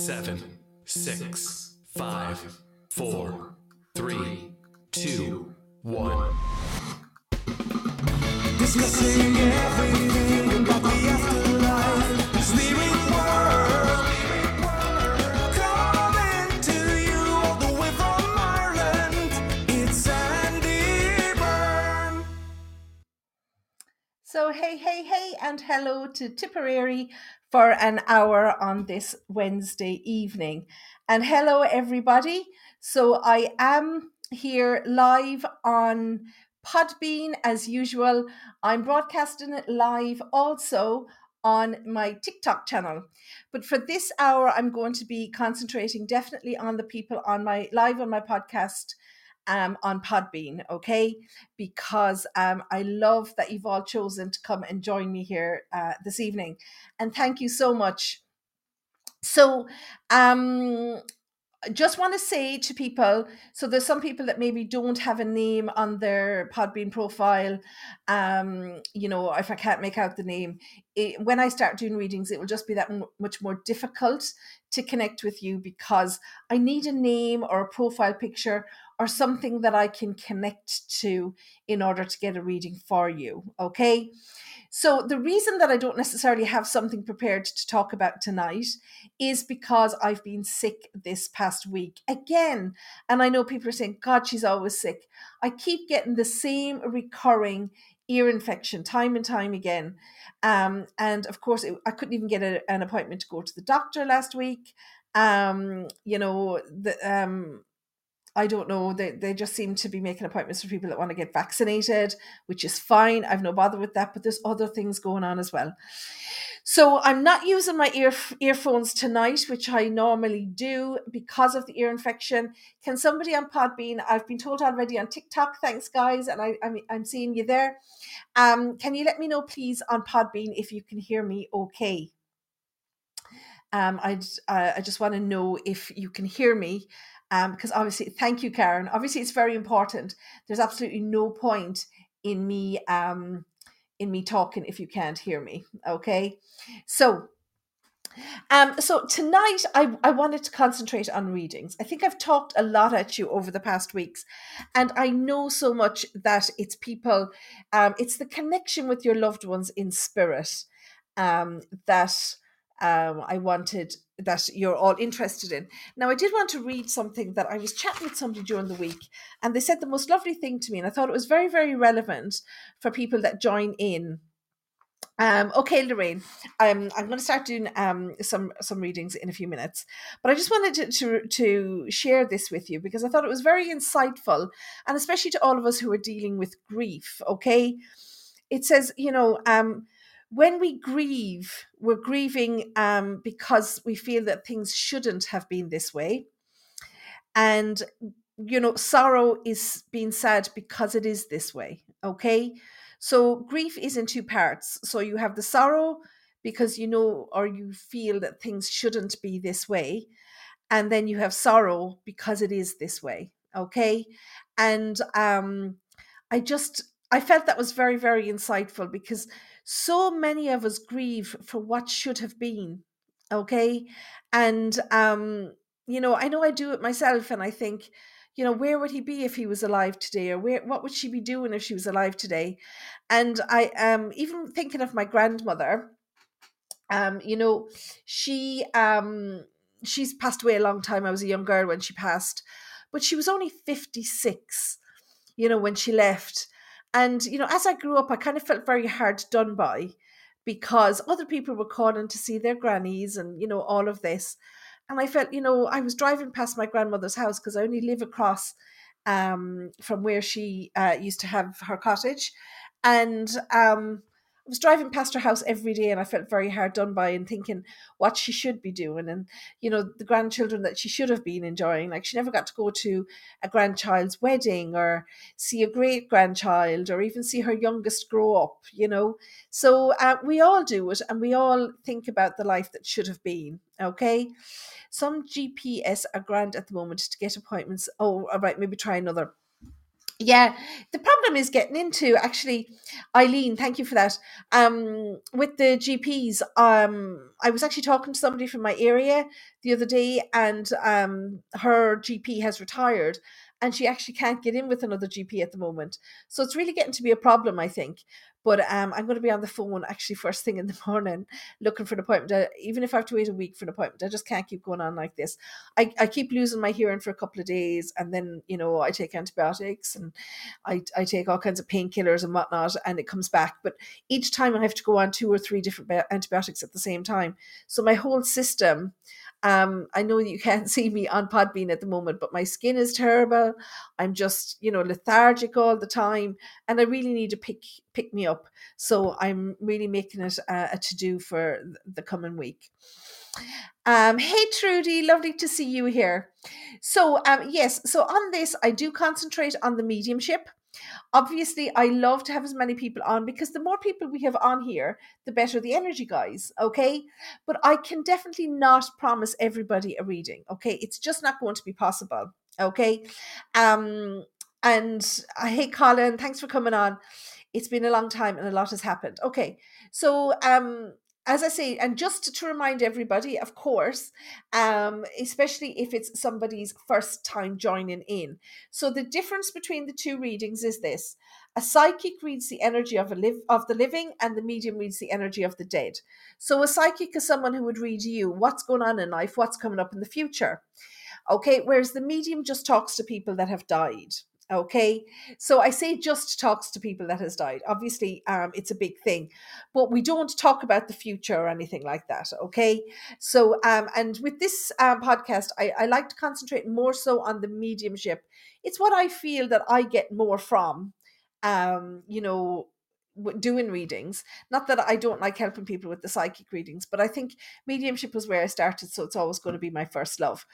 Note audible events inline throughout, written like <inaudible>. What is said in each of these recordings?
seven, six, five, four, three, two, one. Discussing everything about the afterlife, this living world. Coming to you all the way from Ireland, it's Sandie Byrne. So, hey, hey, hey, and hello to Tipperary for an hour on this Wednesday evening. And hello, everybody. So, I am here live on Podbean as usual. I'm broadcasting it live also on my TikTok channel. But for this hour, I'm going to be concentrating definitely on the people on my live on my podcast um, on Podbean, okay? Because um, I love that you've all chosen to come and join me here uh, this evening. And thank you so much. So, um, Just want to say to people so there's some people that maybe don't have a name on their Podbean profile. Um, you know, if I can't make out the name, it, when I start doing readings, it will just be that m- much more difficult to connect with you because I need a name or a profile picture or something that I can connect to in order to get a reading for you. Okay. So, the reason that I don't necessarily have something prepared to talk about tonight is because I've been sick this past week again. And I know people are saying, God, she's always sick. I keep getting the same recurring ear infection time and time again. Um, and of course, it, I couldn't even get a, an appointment to go to the doctor last week. Um, you know, the, um, I don't know. They, they just seem to be making appointments for people that want to get vaccinated, which is fine. I've no bother with that, but there's other things going on as well. So I'm not using my ear earphones tonight, which I normally do because of the ear infection. Can somebody on Podbean? I've been told already on TikTok. Thanks, guys, and I, I'm I'm seeing you there. Um, can you let me know, please, on Podbean if you can hear me okay? Um, I uh, I just want to know if you can hear me um, because obviously, thank you, Karen. Obviously, it's very important. There's absolutely no point in me um, in me talking if you can't hear me. Okay, so. Um, so tonight I, I wanted to concentrate on readings. I think I've talked a lot at you over the past weeks, and I know so much that it's people, um, it's the connection with your loved ones in spirit um, that um, I wanted that you're all interested in. Now, I did want to read something that I was chatting with somebody during the week, and they said the most lovely thing to me, and I thought it was very, very relevant for people that join in. Um, okay, Lorraine, um, I'm going to start doing um, some some readings in a few minutes, but I just wanted to, to to share this with you because I thought it was very insightful, and especially to all of us who are dealing with grief. Okay, it says, you know, um, when we grieve, we're grieving um, because we feel that things shouldn't have been this way. And, you know, sorrow is being sad because it is this way. Okay. So grief is in two parts. So you have the sorrow because you know or you feel that things shouldn't be this way. And then you have sorrow because it is this way. Okay. And um, I just, I felt that was very, very insightful because so many of us grieve for what should have been okay? And um you know i know i do it myself and i think you know where would he be if he was alive today or where what would she be doing if she was alive today? And i um even thinking of my grandmother. Um you know she um she's passed away a long time. I was a young girl when she passed but she was only 56 you know when she left and, you know, as I grew up, I kind of felt very hard done by because other people were calling to see their grannies and, you know, all of this. And I felt, you know, I was driving past my grandmother's house because I only live across um, from where she uh, used to have her cottage. And um, was driving past her house every day and I felt very hard done by and thinking what she should be doing and, you know, the grandchildren that she should have been enjoying. Like she never got to go to a grandchild's wedding or see a great grandchild or even see her youngest grow up, you know. So uh, we all do it and we all think about the life that should have been, okay? Some GPS are grand at the moment to get appointments. Oh, all right, maybe try another Yeah, the problem is getting into actually, Eileen. Thank you for that. Um, with the GPs, um, I was actually talking to somebody from my area the other day, and um, her GP has retired, and she actually can't get in with another GP at the moment. So it's really getting to be a problem, I think. But um, I'm going to be on the phone actually first thing in the <laughs> morning looking for an appointment. Uh, even if I have to wait a week for an appointment, I just can't keep going on like this. I, I keep losing my hearing for a couple of days, and then you know I take antibiotics and I, I take all kinds of painkillers and whatnot, and it comes back. But each time I have to go on two or three different antibiotics at the same time. So my whole system, um, I know you <laughs> can't see me on Podbean at the moment, but my skin is terrible. I'm just, you know, lethargic all the time, and I really need to pick pick me up. So I'm really making it a, a to do for the coming week. Um, hey Trudy, lovely to see you here. So um, yes, so on this I do concentrate on the mediumship. Obviously, I love to have as many people on because the more people we have on here, the better the energy, guys. Okay. But I can definitely not promise everybody a reading. Okay. It's just not going to be possible. Okay. Um, and uh, hey, Colin, thanks for coming on. It's been a long time and a lot has happened. Okay. So, um, as I say, and just to remind everybody, of course, um, especially if it's somebody's first time joining in. So the difference between the two readings is this: a psychic reads the energy of a live of the living, and the medium reads the energy of the dead. So a psychic is someone who would read you what's going on in life, what's coming up in the future. Okay, whereas the medium just talks to people that have died. Okay, so I say just talks to people that has died. Obviously, um, it's a big thing, but we don't talk about the future or anything like that. Okay, so um, and with this um, podcast, I, I like to concentrate more so on the mediumship. It's what I feel that I get more from, um, you know, doing readings. Not that I don't like helping people with the psychic readings, but I think mediumship was where I started, so it's always going to be my first love.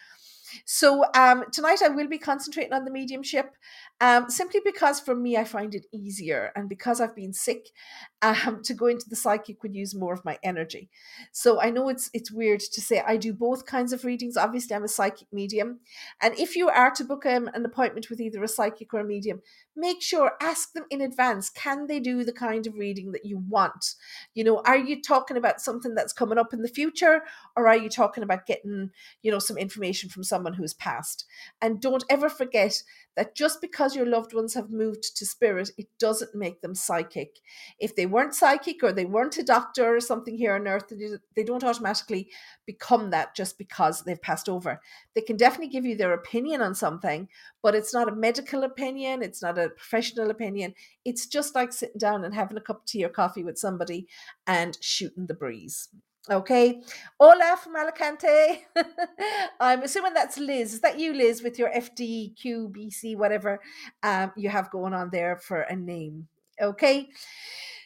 So um, tonight I will be concentrating on the mediumship, um, simply because for me I find it easier, and because I've been sick, <laughs> um, to go into the psychic would use more of my energy. So I know it's it's weird to say I do both kinds of readings. Obviously, I'm a psychic medium, and if you are to book um, an appointment with either a psychic or a medium, make sure ask them in advance. Can they do the kind of reading that you want? You know, are you talking about something that's coming up in the future, or are you talking about getting you know some information from someone who's passed? And don't ever forget that just because your loved ones have moved to spirit, it doesn't make them psychic. If they weren't psychic or they weren't a doctor or something here on earth, they don't automatically become that just because they've passed over. They can definitely give you their opinion on something, but it's not a medical opinion, it's not a professional opinion. It's just like sitting down and having a cup of tea or coffee with somebody and shooting the breeze. Okay. Hola from Alicante. <laughs> I'm assuming that's Liz. Is that you, Liz, with your FDQBC, whatever um, you have going on there for a name? Okay.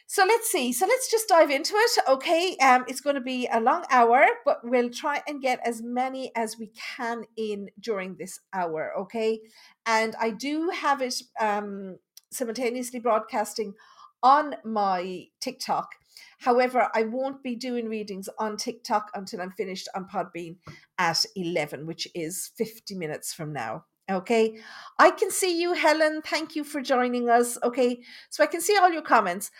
So let's see. So let's just dive into it. Okay. Um, it's going to be a long hour, but we'll try and get as many as we can in during this hour. Okay. And I do have it um, simultaneously broadcasting on my TikTok. However, I won't be doing readings on TikTok until I'm finished on Podbean at 11, which is 50 minutes from now. Okay. I can see you, Helen. Thank you for joining us. Okay. So I can see all your comments.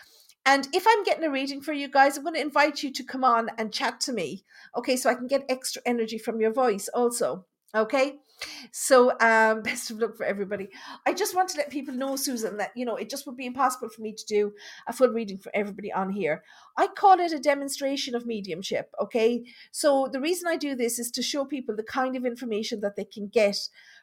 And if I'm getting a reading for you guys, I'm going to invite you to come on and chat to me. Okay. So I can get extra energy from your voice also. Okay. So um <laughs> best of luck for everybody. I just want to let people know, Susan, that you know it just would be impossible for me to do a full reading for everybody on here. I call it a demonstration of mediumship. Okay. So the reason I do this is to show people the kind of information that they can get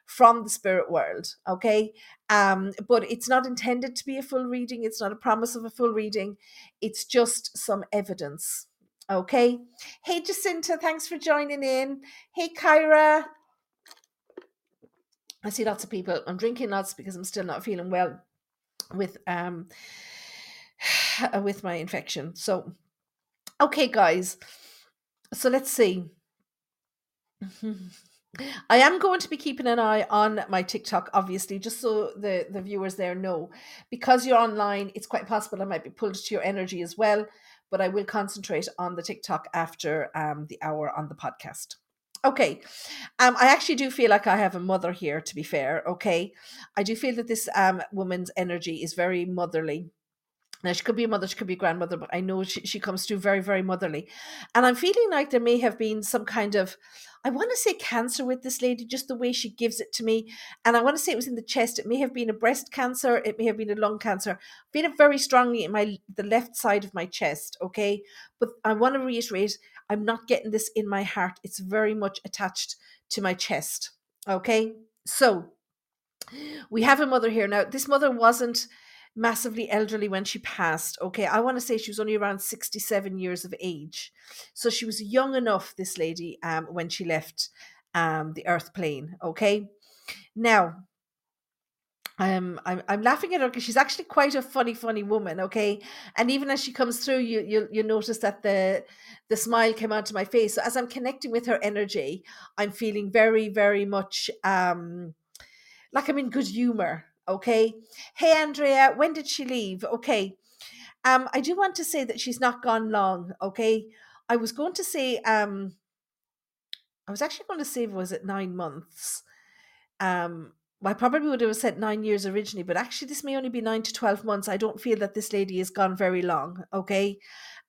from the spirit world. Okay. Um, but it's not intended to be a full reading, it's not a promise of a full reading, it's just some evidence. Okay. Hey Jacinta, thanks for joining in. Hey Kyra, I see lots of people. I'm drinking lots because I'm still not feeling well with um <sighs> with my infection. So okay guys. So let's see. <laughs> I am going to be keeping an eye on my TikTok, obviously, just so the, the viewers there know. Because you're online, it's quite possible I might be pulled to your energy as well, but I will concentrate on the TikTok after um, the hour on the podcast. Okay. Um, I actually do feel like I have a mother here, to be fair. Okay. I do feel that this um woman's energy is very motherly. Now she could be a mother, she could be a grandmother, but I know she, she comes through very, very motherly. And I'm feeling like there may have been some kind of I want to say cancer with this lady, just the way she gives it to me. And I want to say it was in the chest. It may have been a breast cancer, it may have been a lung cancer. I feel it very strongly in my the left side of my chest. Okay. But I want to reiterate, I'm not getting this in my heart. It's very much attached to my chest. Okay. So we have a mother here. Now, this mother wasn't massively elderly when she passed. Okay, I want to say she was only around 67 years of age. So she was young enough, this lady, um, when she left um, the earth plane. Okay, now. Um, I'm I'm laughing at her because she's actually quite a funny, funny woman. Okay, and even as she comes through, you you you notice that the the smile came onto my face. So as I'm connecting with her energy, I'm feeling very, very much um like I'm in good humor. Okay. Hey, Andrea, when did she leave? Okay. Um, I do want to say that she's not gone long. Okay. I was going to say, um, I was actually going to say, was it nine months? Um, I probably would have said nine years originally, but actually, this may only be nine to 12 months. I don't feel that this lady has gone very long. Okay.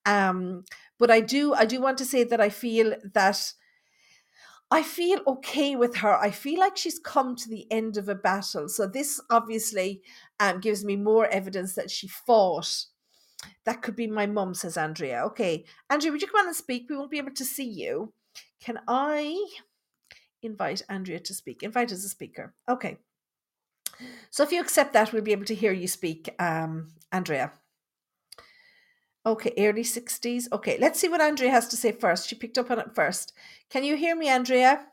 Um, but I do, I do want to say that I feel that I feel okay with her. I feel like she's come to the end of a battle. So this obviously um, gives me more evidence that she fought. That could be my mum, says Andrea. Okay, Andrea, would you come on and speak? We won't be able to see you. Can I invite Andrea to speak? Invite as a speaker. Okay. So if you accept that, we'll be able to hear you speak, um, Andrea. Okay, early 60s. Okay, let's see what Andrea has to say first. She picked up on it first. Can you hear me, Andrea?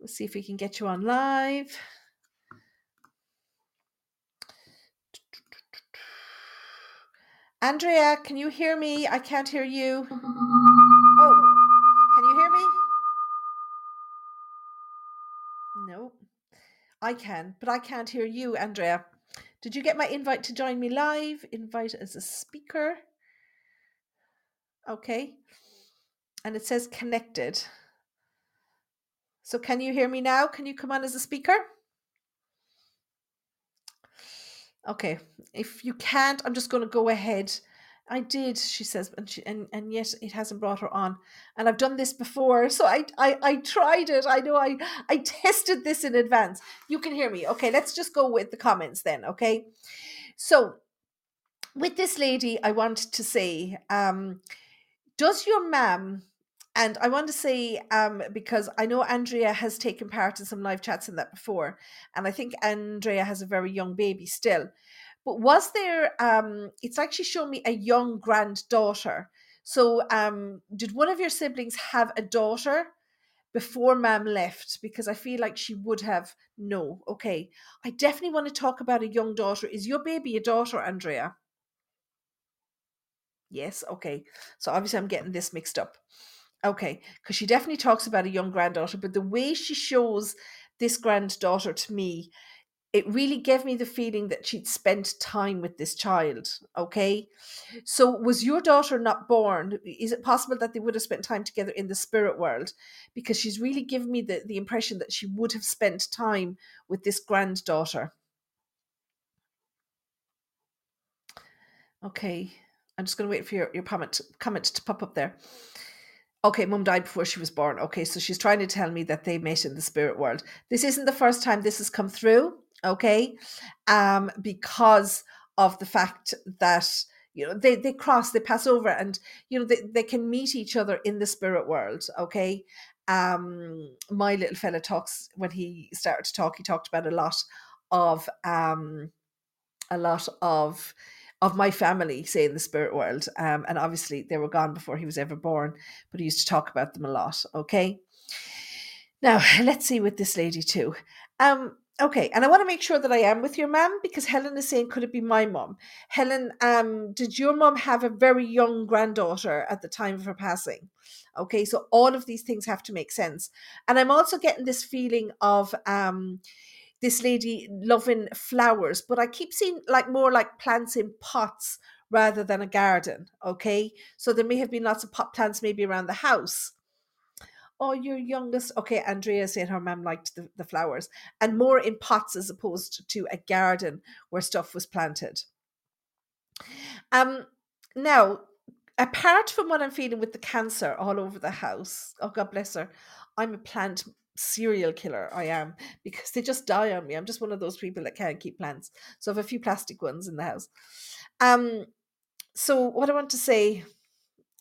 Let's see if we can get you on live. Andrea, can you hear me? I can't hear you. I can, but I can't hear you, Andrea. Did you get my invite to join me live? Invite as a speaker. Okay. And it says connected. So can you hear me now? Can you come on as a speaker? Okay. If you can't, I'm just going to go ahead. I did, she says, and, she, and and yet it hasn't brought her on. And I've done this before, so I I, I tried it. I know I I tested this in advance. You can hear me. Okay, let's just go with the comments then. Okay, so with this lady, I want to say, um, does your ma'am and I want to say, um, because I know Andrea has taken part in some live chats in that before, and I think Andrea has a very young baby still. But was there? Um, it's she showed me a young granddaughter. So, um, did one of your siblings have a daughter before Mam left? Because I feel like she would have. No, okay. I definitely want to talk about a young daughter. Is your baby a daughter, Andrea? Yes, okay. So obviously I'm getting this mixed up. Okay, because she definitely talks about a young granddaughter, but the way she shows this granddaughter to me, it really gave me the feeling that she'd spent time with this child. Okay, so was your daughter not born? Is it possible that they would have spent time together in the spirit world? Because she's really given me the, the impression that she would have spent time with this granddaughter. Okay, I'm just going to wait for your, your comment, comment to pop up there. Okay, mum died before she was born. Okay, so she's trying to tell me that they met in the spirit world. This isn't the first time this has come through, okay? Um, because of the fact that you know they they cross, they pass over, and you know they, they can meet each other in the spirit world, okay? Um, my little fella talks when he started to talk, he talked about a lot of um a lot of of my family, say in the spirit world. Um, and obviously they were gone before he was ever born, but he used to talk about them a lot. Okay. Now <sighs> let's see with this lady too. Um, okay, and I want to make sure that I am with your mum because Helen is saying, could it be my mum? Helen, um, did your mum have a very young granddaughter at the time of her passing? Okay, so all of these things have to make sense. And I'm also getting this feeling of um this lady loving flowers, but I keep seeing like more like plants in pots rather than a garden. Okay. So there may have been lots of pot plants maybe around the house. Oh, your youngest. Okay, Andrea said her mum liked the, the flowers and more in pots as opposed to a garden where stuff was planted. Um, now, apart from what I'm feeling with the cancer all over the house, oh God bless her, I'm a plant serial killer. I am because they just die on me. I'm just one of those people that can't keep plants. So I have a few plastic ones in the house. Um, so what I want to say,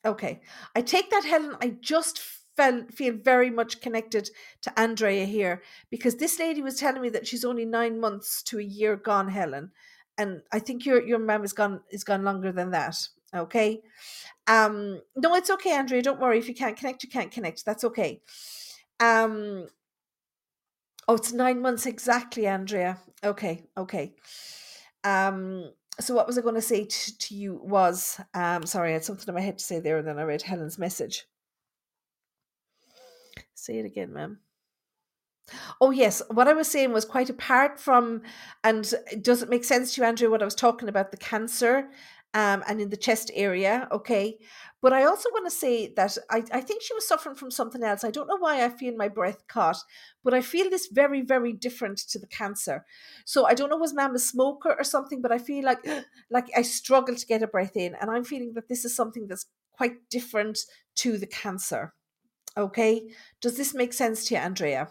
okay, I take that Helen. I just felt feel very much connected to Andrea here because this lady was telling me that she's only nine months to a year gone, Helen, and I think your your mum is gone is gone longer than that. Okay, um, no, it's okay, Andrea. Don't worry if you can't connect, you can't connect. That's okay. Um, oh, it's nine months exactly, Andrea. Okay, okay. Um, so what was I going to say to you was, um, sorry, I had something in my head to say there, and then I read Helen's message. Say it again, ma'am. Oh yes, what I was saying was quite apart from, and does it make sense to you, Andrea? What I was talking about the cancer, um, and in the chest area, okay. But I also want to say that I, I think she was suffering from something else. I don't know why I feel my breath caught, but I feel this very, very different to the cancer. So I don't know was ma'am a smoker or something, but I feel like <gasps> like I struggle to get a breath in, and I'm feeling that this is something that's quite different to the cancer. Okay, does this make sense to you, Andrea?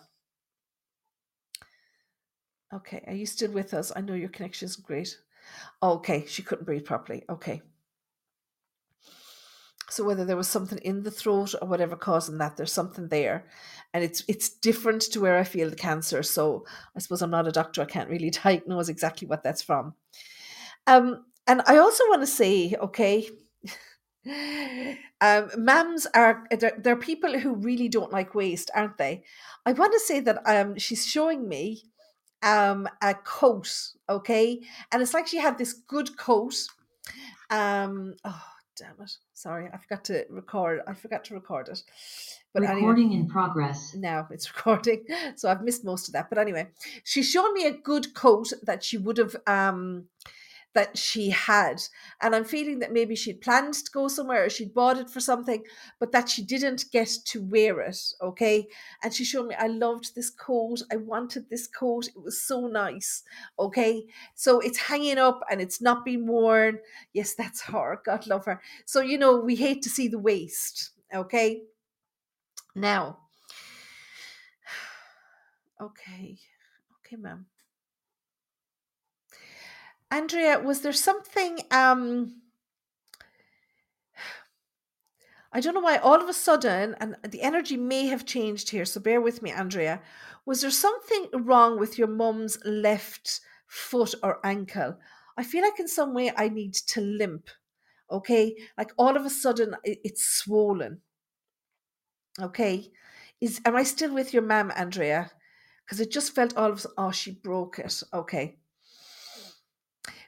Okay, are you still with us? I know your connection is great. Okay, she couldn't breathe properly. Okay. So whether there was something in the throat or whatever causing that, there's something there, and it's it's different to where I feel the cancer. So I suppose I'm not a doctor; I can't really <laughs> diagnose exactly what that's from. Um, and I also want to say, okay, <laughs> um, mams are they're, they're people who really don't like waste, aren't they? I want to say that um, she's showing me um a coat, okay, and it's like she had this good coat. Um, oh damn it! Sorry, I forgot to record. I forgot to record it. But anyway, Recording in progress. now <laughs> it's recording, so I've missed most of that. But anyway, she showed me a good coat that she would have um that she had, and I'm feeling that maybe she'd planned to go somewhere or she'd bought it for something, but that she didn't get to wear it. Okay, and she showed me I loved this coat. I wanted this coat. It was so nice. Okay, so it's hanging up and it's not being worn. Yes, that's <laughs> her. God love her. So you know we hate to see the waste. Okay, now. <sighs> Okay. Okay, ma'am. Andrea, was there something um <sighs> I don't know why all of a sudden and the energy may have changed here, so bear with me, Andrea. Was there something wrong with your mum's left foot or ankle? I feel like in some way I need to limp. Okay? Like all of a sudden it's swollen. Okay? Is am I still with your mum, Andrea? Because it just felt all of oh, she broke it. Okay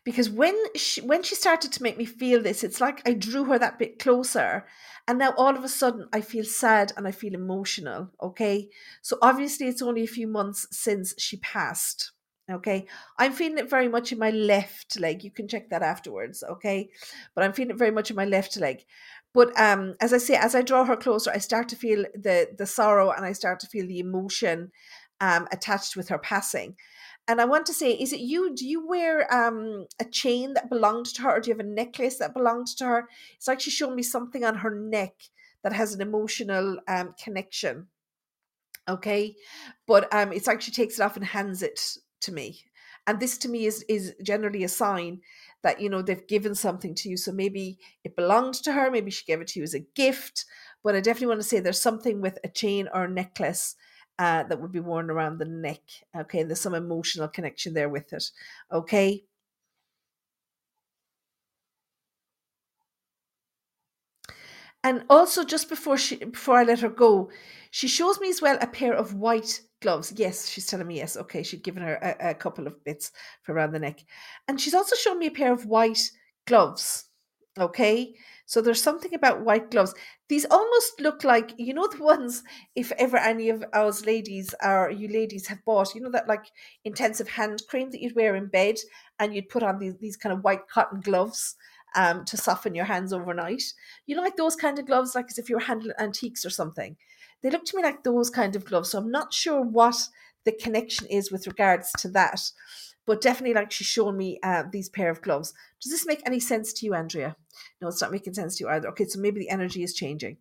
because when she when she started to make me feel this it's like i drew her that bit closer. And now all of a sudden i feel sad and i feel emotional okay? So obviously it's only a few months since she passed okay? I'm feeling it very much in my left leg. You can check that afterwards okay? But i'm feeling it very much in my left leg. But um as i say as i draw her closer i start to feel the the sorrow and i start to feel the emotion um attached with her passing and I want to say, is it you? Do you wear um a chain that belonged to her, or do you have a necklace that belonged to her? It's like she's showing me something on her neck that has an emotional um connection. Okay, but um, it's like she takes it off and hands it to me, and this to me is is generally a sign that you know they've given something to you. So maybe it belonged to her, maybe she gave it to you as a gift. But I definitely want to say there's something with a chain or a necklace uh, that would be worn around the neck. Okay, and there's some emotional connection there with it. Okay. And also, just before she before I let her go, she shows me as well a pair of white gloves. Yes, she's telling me yes. Okay, she'd given her a, a couple of bits for around the neck, and she's also shown me a pair of white gloves. Okay, so there's something about white gloves. These almost look like you know <laughs> the ones if ever any of us ladies or you ladies have bought, you know that like intensive hand cream that you'd wear in bed, and you'd put on these these kind of white cotton gloves um to soften your hands overnight. You know, like those kind of gloves, like as if you were handling antiques or something. they look to me like those kind of gloves. So I'm not sure what the connection is with regards to that. But definitely, like she's shown me uh, these pair of gloves. Does this make any sense to you, Andrea? No, it's not making sense to you either. Okay, so maybe the energy is changing.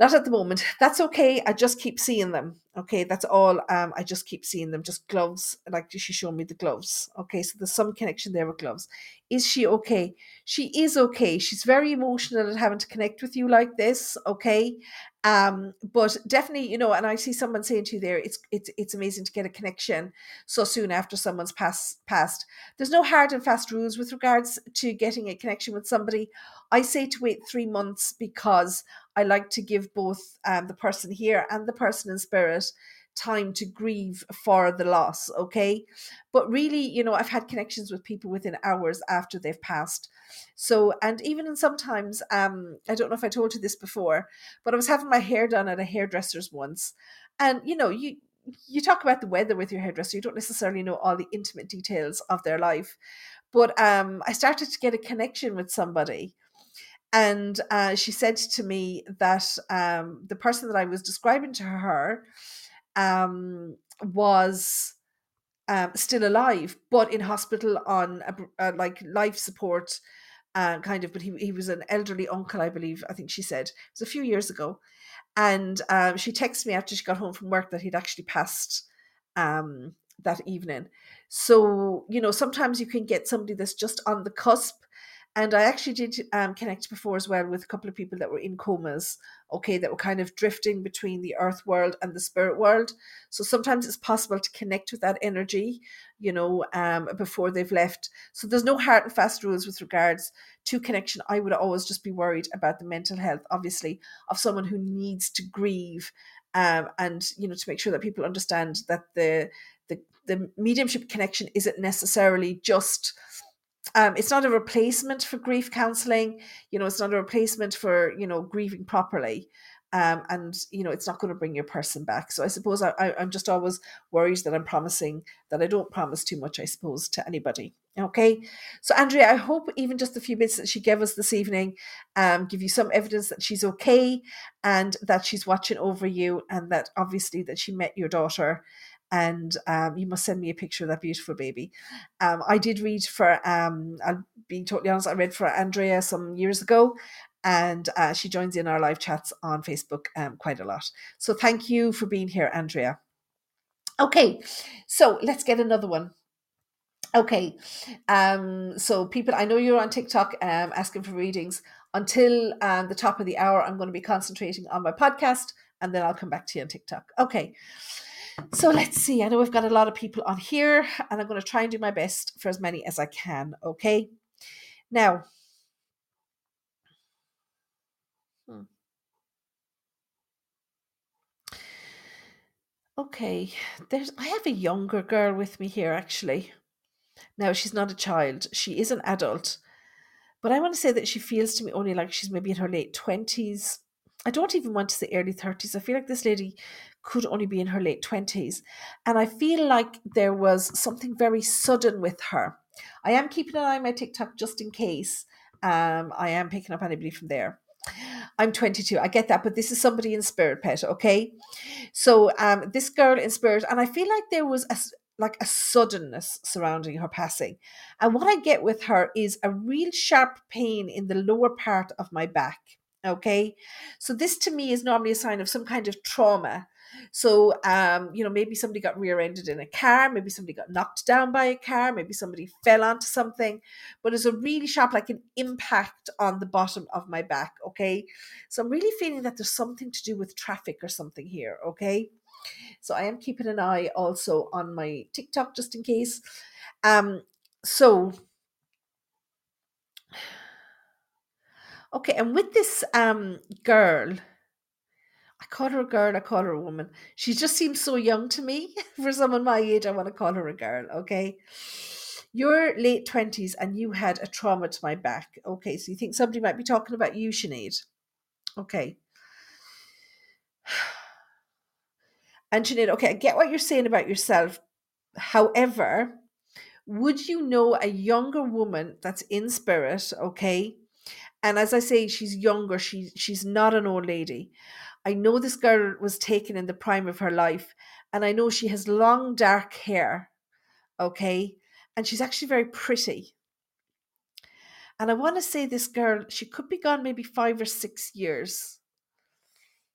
Not at the moment. That's okay. I just keep seeing them. Okay, that's all. Um, I just keep seeing them. Just gloves. Like she showed me the gloves. Okay, so there's some connection there with gloves. Is she okay? She is okay. She's very emotional at having to connect with you like this. Okay, um, but definitely, you know, and I see someone saying to you there, it's it's it's amazing to get a connection so soon after someone's pass, passed. There's no hard and fast rules with regards to getting a connection with somebody. I say to wait three months because I like to give both um, the person here and the person in spirit time to grieve for the loss. Okay. But really, you know, I've had connections with people within hours after they've passed. So, and even in sometimes, um, I don't know if I told you this before, but I was having my hair done at a hairdresser's once. And, you know, you, you talk about the weather with your hairdresser, you don't necessarily know all the intimate details of their life. But um, I started to get a connection with somebody and uh, she said to me that um, the person that I was describing to her um, was um, still alive, but in hospital on a, a, like life support, uh, kind of. But he he was an elderly uncle, I believe. I think she said it was a few years ago, and um, she texted me after she got home from work that he'd actually passed um, that evening. So you know, sometimes you can get somebody that's just on the cusp and I actually did um, connect before as well with a couple of people that were in comas, okay, that were kind of drifting between the earth world and the spirit world. So sometimes it's possible to connect with that energy, you know, um, before they've left. So there's no hard and fast rules with regards to connection. I would always just be worried about the mental health, obviously, of someone who needs to grieve um, and, you know, to make sure that people understand that the, the, the mediumship connection isn't necessarily just um, it's not a replacement for grief counseling you know it's not a replacement for you know grieving properly. Um, and you know it's not going to bring your person back. So i suppose I, I, i'm just always worried that i'm promising that i don't promise too much i suppose to anybody. Okay? So andrea i hope even just the few bits that she gave us this evening um, give you some evidence that she's okay and that she's watching over you and that obviously that she met your daughter and um, you must send me a picture of that beautiful baby. Um, I did read for, um, I'll be totally honest, I read for Andrea some years ago, and uh, she joins in our live chats on Facebook um, quite a lot. So thank you for being here, Andrea. Okay, so let's get another one. Okay, um, so people, I know you're on TikTok um, asking for readings. Until the top of the hour, I'm going to be concentrating on my podcast, and then I'll come back to you on TikTok. Okay. So let's see. I know we've got a lot of people on here, and I'm going to try and do my best for as many as I can. Okay. Now, hmm. okay, there's I have a younger girl with me here actually. Now she's not a child; she is an adult, but I want to say that she feels to me only like she's maybe in her late twenties. I don't even want to say early 30s. I feel like this lady could only be in her late 20s. And I feel like there was something very sudden with her. I am keeping an eye on my TikTok just in case um, I am picking up anybody from there. I'm 22. I get that, but this is somebody in spirit pet, okay? So um, this girl in spirit, and I feel like there was a like a suddenness surrounding her passing. And what I get with her is a real sharp pain in the lower part of my back. Okay. So this to me is normally a sign of some kind of trauma so, um, you know, maybe somebody got rear-ended in a car, maybe somebody got knocked down by a car, maybe somebody fell onto something, but it's a really sharp, like an impact on the bottom of my back. Okay, so I'm really feeling that there's something to do with traffic or something here. Okay, so I am keeping an eye also on my TikTok just in case. Um, so. <sighs> Okay, and with this um girl, I call her a girl, I call her a woman. She just seems so young to me. <laughs> For someone my age, I want to call her a girl, okay? You're late 20s and you had a trauma to my back. Okay, so you think somebody might be talking about you, Sinead. Okay. <sighs> And Sinead, okay, I get what you're saying about yourself. However, would you know a younger woman that's in spirit, okay? And as I say, she's younger, she, she's not an old lady I know this girl was taken in the prime of her life, and I know she has long dark hair. Okay. And she's actually very pretty. And I want to say this girl, she could be gone maybe five or six years.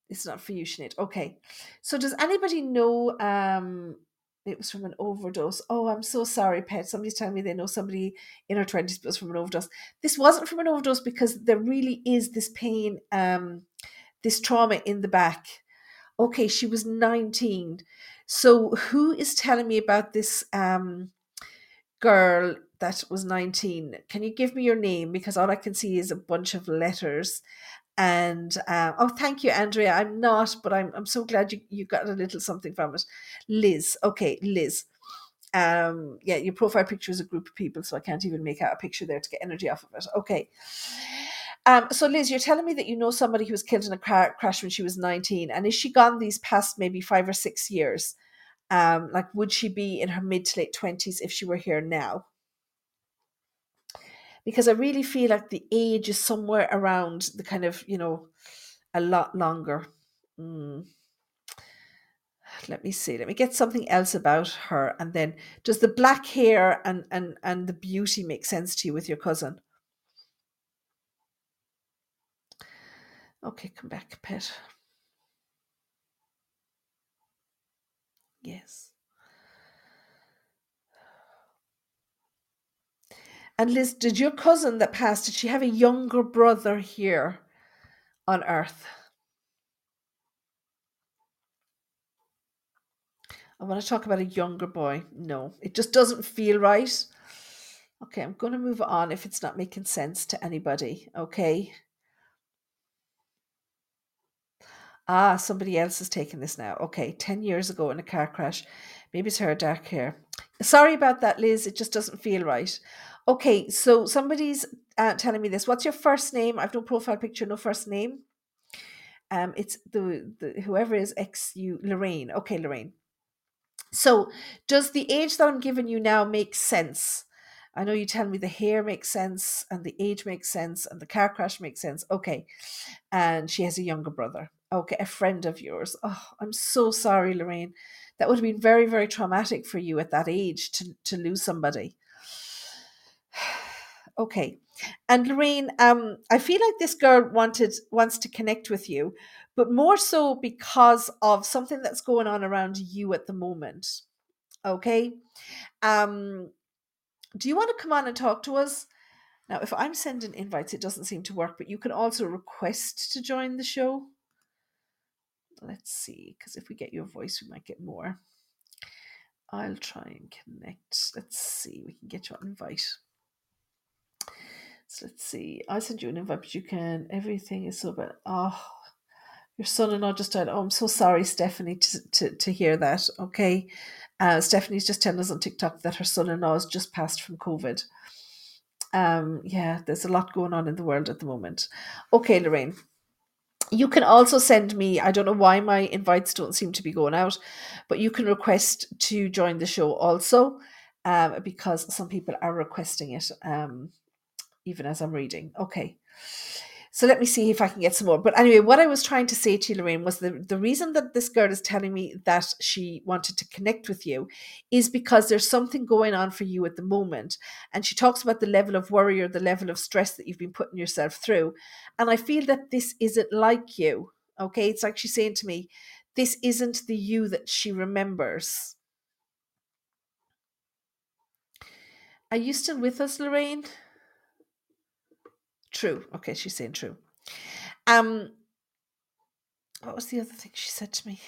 It's not for you, Sinead. Okay. So does anybody know um it was from an overdose? Oh, I'm so sorry, Pet. Somebody's telling me they know somebody in her 20s was from an overdose. This wasn't from an overdose because there really is this pain, um, this trauma in the back. Okay, she was 19. So who is telling me about this um girl that was 19? Can you give me your name? Because all I can see is a bunch of letters and uh, oh thank you andrea i'm not but i'm, I'm so glad you, you got a little something from it liz okay liz um yeah your profile picture is a group of people so i can't even make out a picture there to get energy off of it okay um so liz you're telling me that you know somebody who was killed in a car crash when she was 19 and is she gone these past maybe five or six years um like would she be in her mid to late 20s if she were here now because I really feel like the age is somewhere around the kind of, you know, a lot longer. Mm. Let me see. Let me get something else about her. And then does the black hair and, and, and the beauty make sense to you with your cousin? Okay, come back, pet. Yes. And Liz, did your cousin that passed, did she have a younger brother here on Earth? I want to talk about a younger boy. No, it just doesn't feel right. Okay, I'm going to move on if it's not making sense to anybody. Okay. Ah, somebody else is taking this now. Okay, 10 years ago in a car crash. Maybe it's her dark hair. Sorry about that, Liz. It just doesn't feel right. Okay, so somebody's uh, telling me this. What's your first name? I've no profile picture, no first name. Um, it's the, the whoever is ex you Lorraine. Okay, Lorraine. So, does the age that I'm giving you now make sense? I know you tell me the hair makes sense and the age makes sense and the car crash makes sense. Okay. And she has a younger brother. Okay, a friend of yours. Oh, I'm so sorry, Lorraine. That would have been very, very traumatic for you at that age to, to lose somebody. <sighs> okay. And Lorraine, um, I feel like this girl wanted wants to connect with you, but more so because of something that's going on around you at the moment. Okay. Um, do you want to come on and talk to us? Now, if I'm sending invites, it doesn't seem to work, but you can also request to join the show. Let's see, because if we get your voice, we might get more. I'll try and connect. Let's see, we can get you an invite. So let's see. I sent you an invite, but you can. Everything is so bad. Oh, your son-in-law just died. Oh, I'm so sorry, Stephanie, to, to, to hear that. Okay. Uh, Stephanie's just telling us on TikTok that her son-in-law has just passed from COVID. Um, yeah, there's a lot going on in the world at the moment. Okay, Lorraine. You can also send me, I don't know why my invites don't seem to be going out, but you can request to join the show also um, because some people are requesting it um, even as I'm reading. Okay. So let me see if I can get some more. But anyway, what I was trying to say to you, Lorraine, was the, the reason that this girl is telling me that she wanted to connect with you is because there's something going on for you at the moment. And she talks about the level of worry or the level of stress that you've been putting yourself through. And I feel that this isn't like you. Okay. It's like she's saying to me, this isn't the you that she remembers. Are you still with us, Lorraine? True. Okay, she's saying true. Um, what was the other thing she said to me?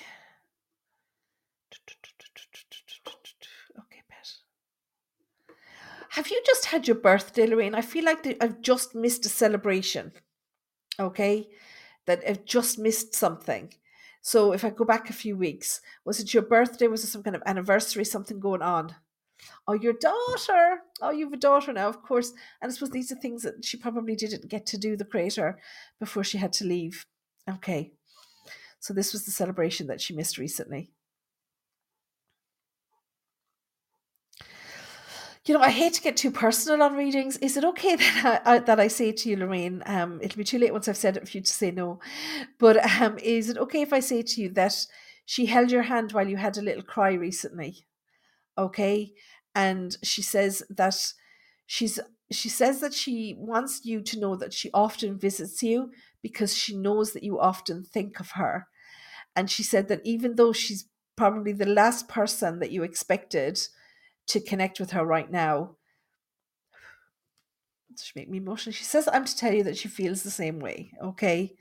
Okay, Pet. Have you just had your birthday, Lorraine? I feel like I've just missed a celebration. Okay, that I've just missed something. So if I go back a few weeks, was it your birthday? Was it some kind of anniversary? Something going on? Oh, your daughter. Oh, you have a daughter now, of course. And I suppose these are things that she probably didn't get to do, the creator, before she had to leave. Okay. So this was the celebration that she missed recently. you know, I hate to get too personal on readings. Is it okay <laughs> that I, I that I say to you, Lorraine? Um, it'll be too late once I've said it for you to say no. But um, is it okay if I say to you that she held your hand while you had a little cry recently? Okay, and she says that she's she says that she wants you to know that she often visits you because she knows that you often think of her. And she said that even though she's probably the last person that you expected to connect with her right now, <sighs> she make me emotional. She says I'm to tell you that she feels the same way. Okay.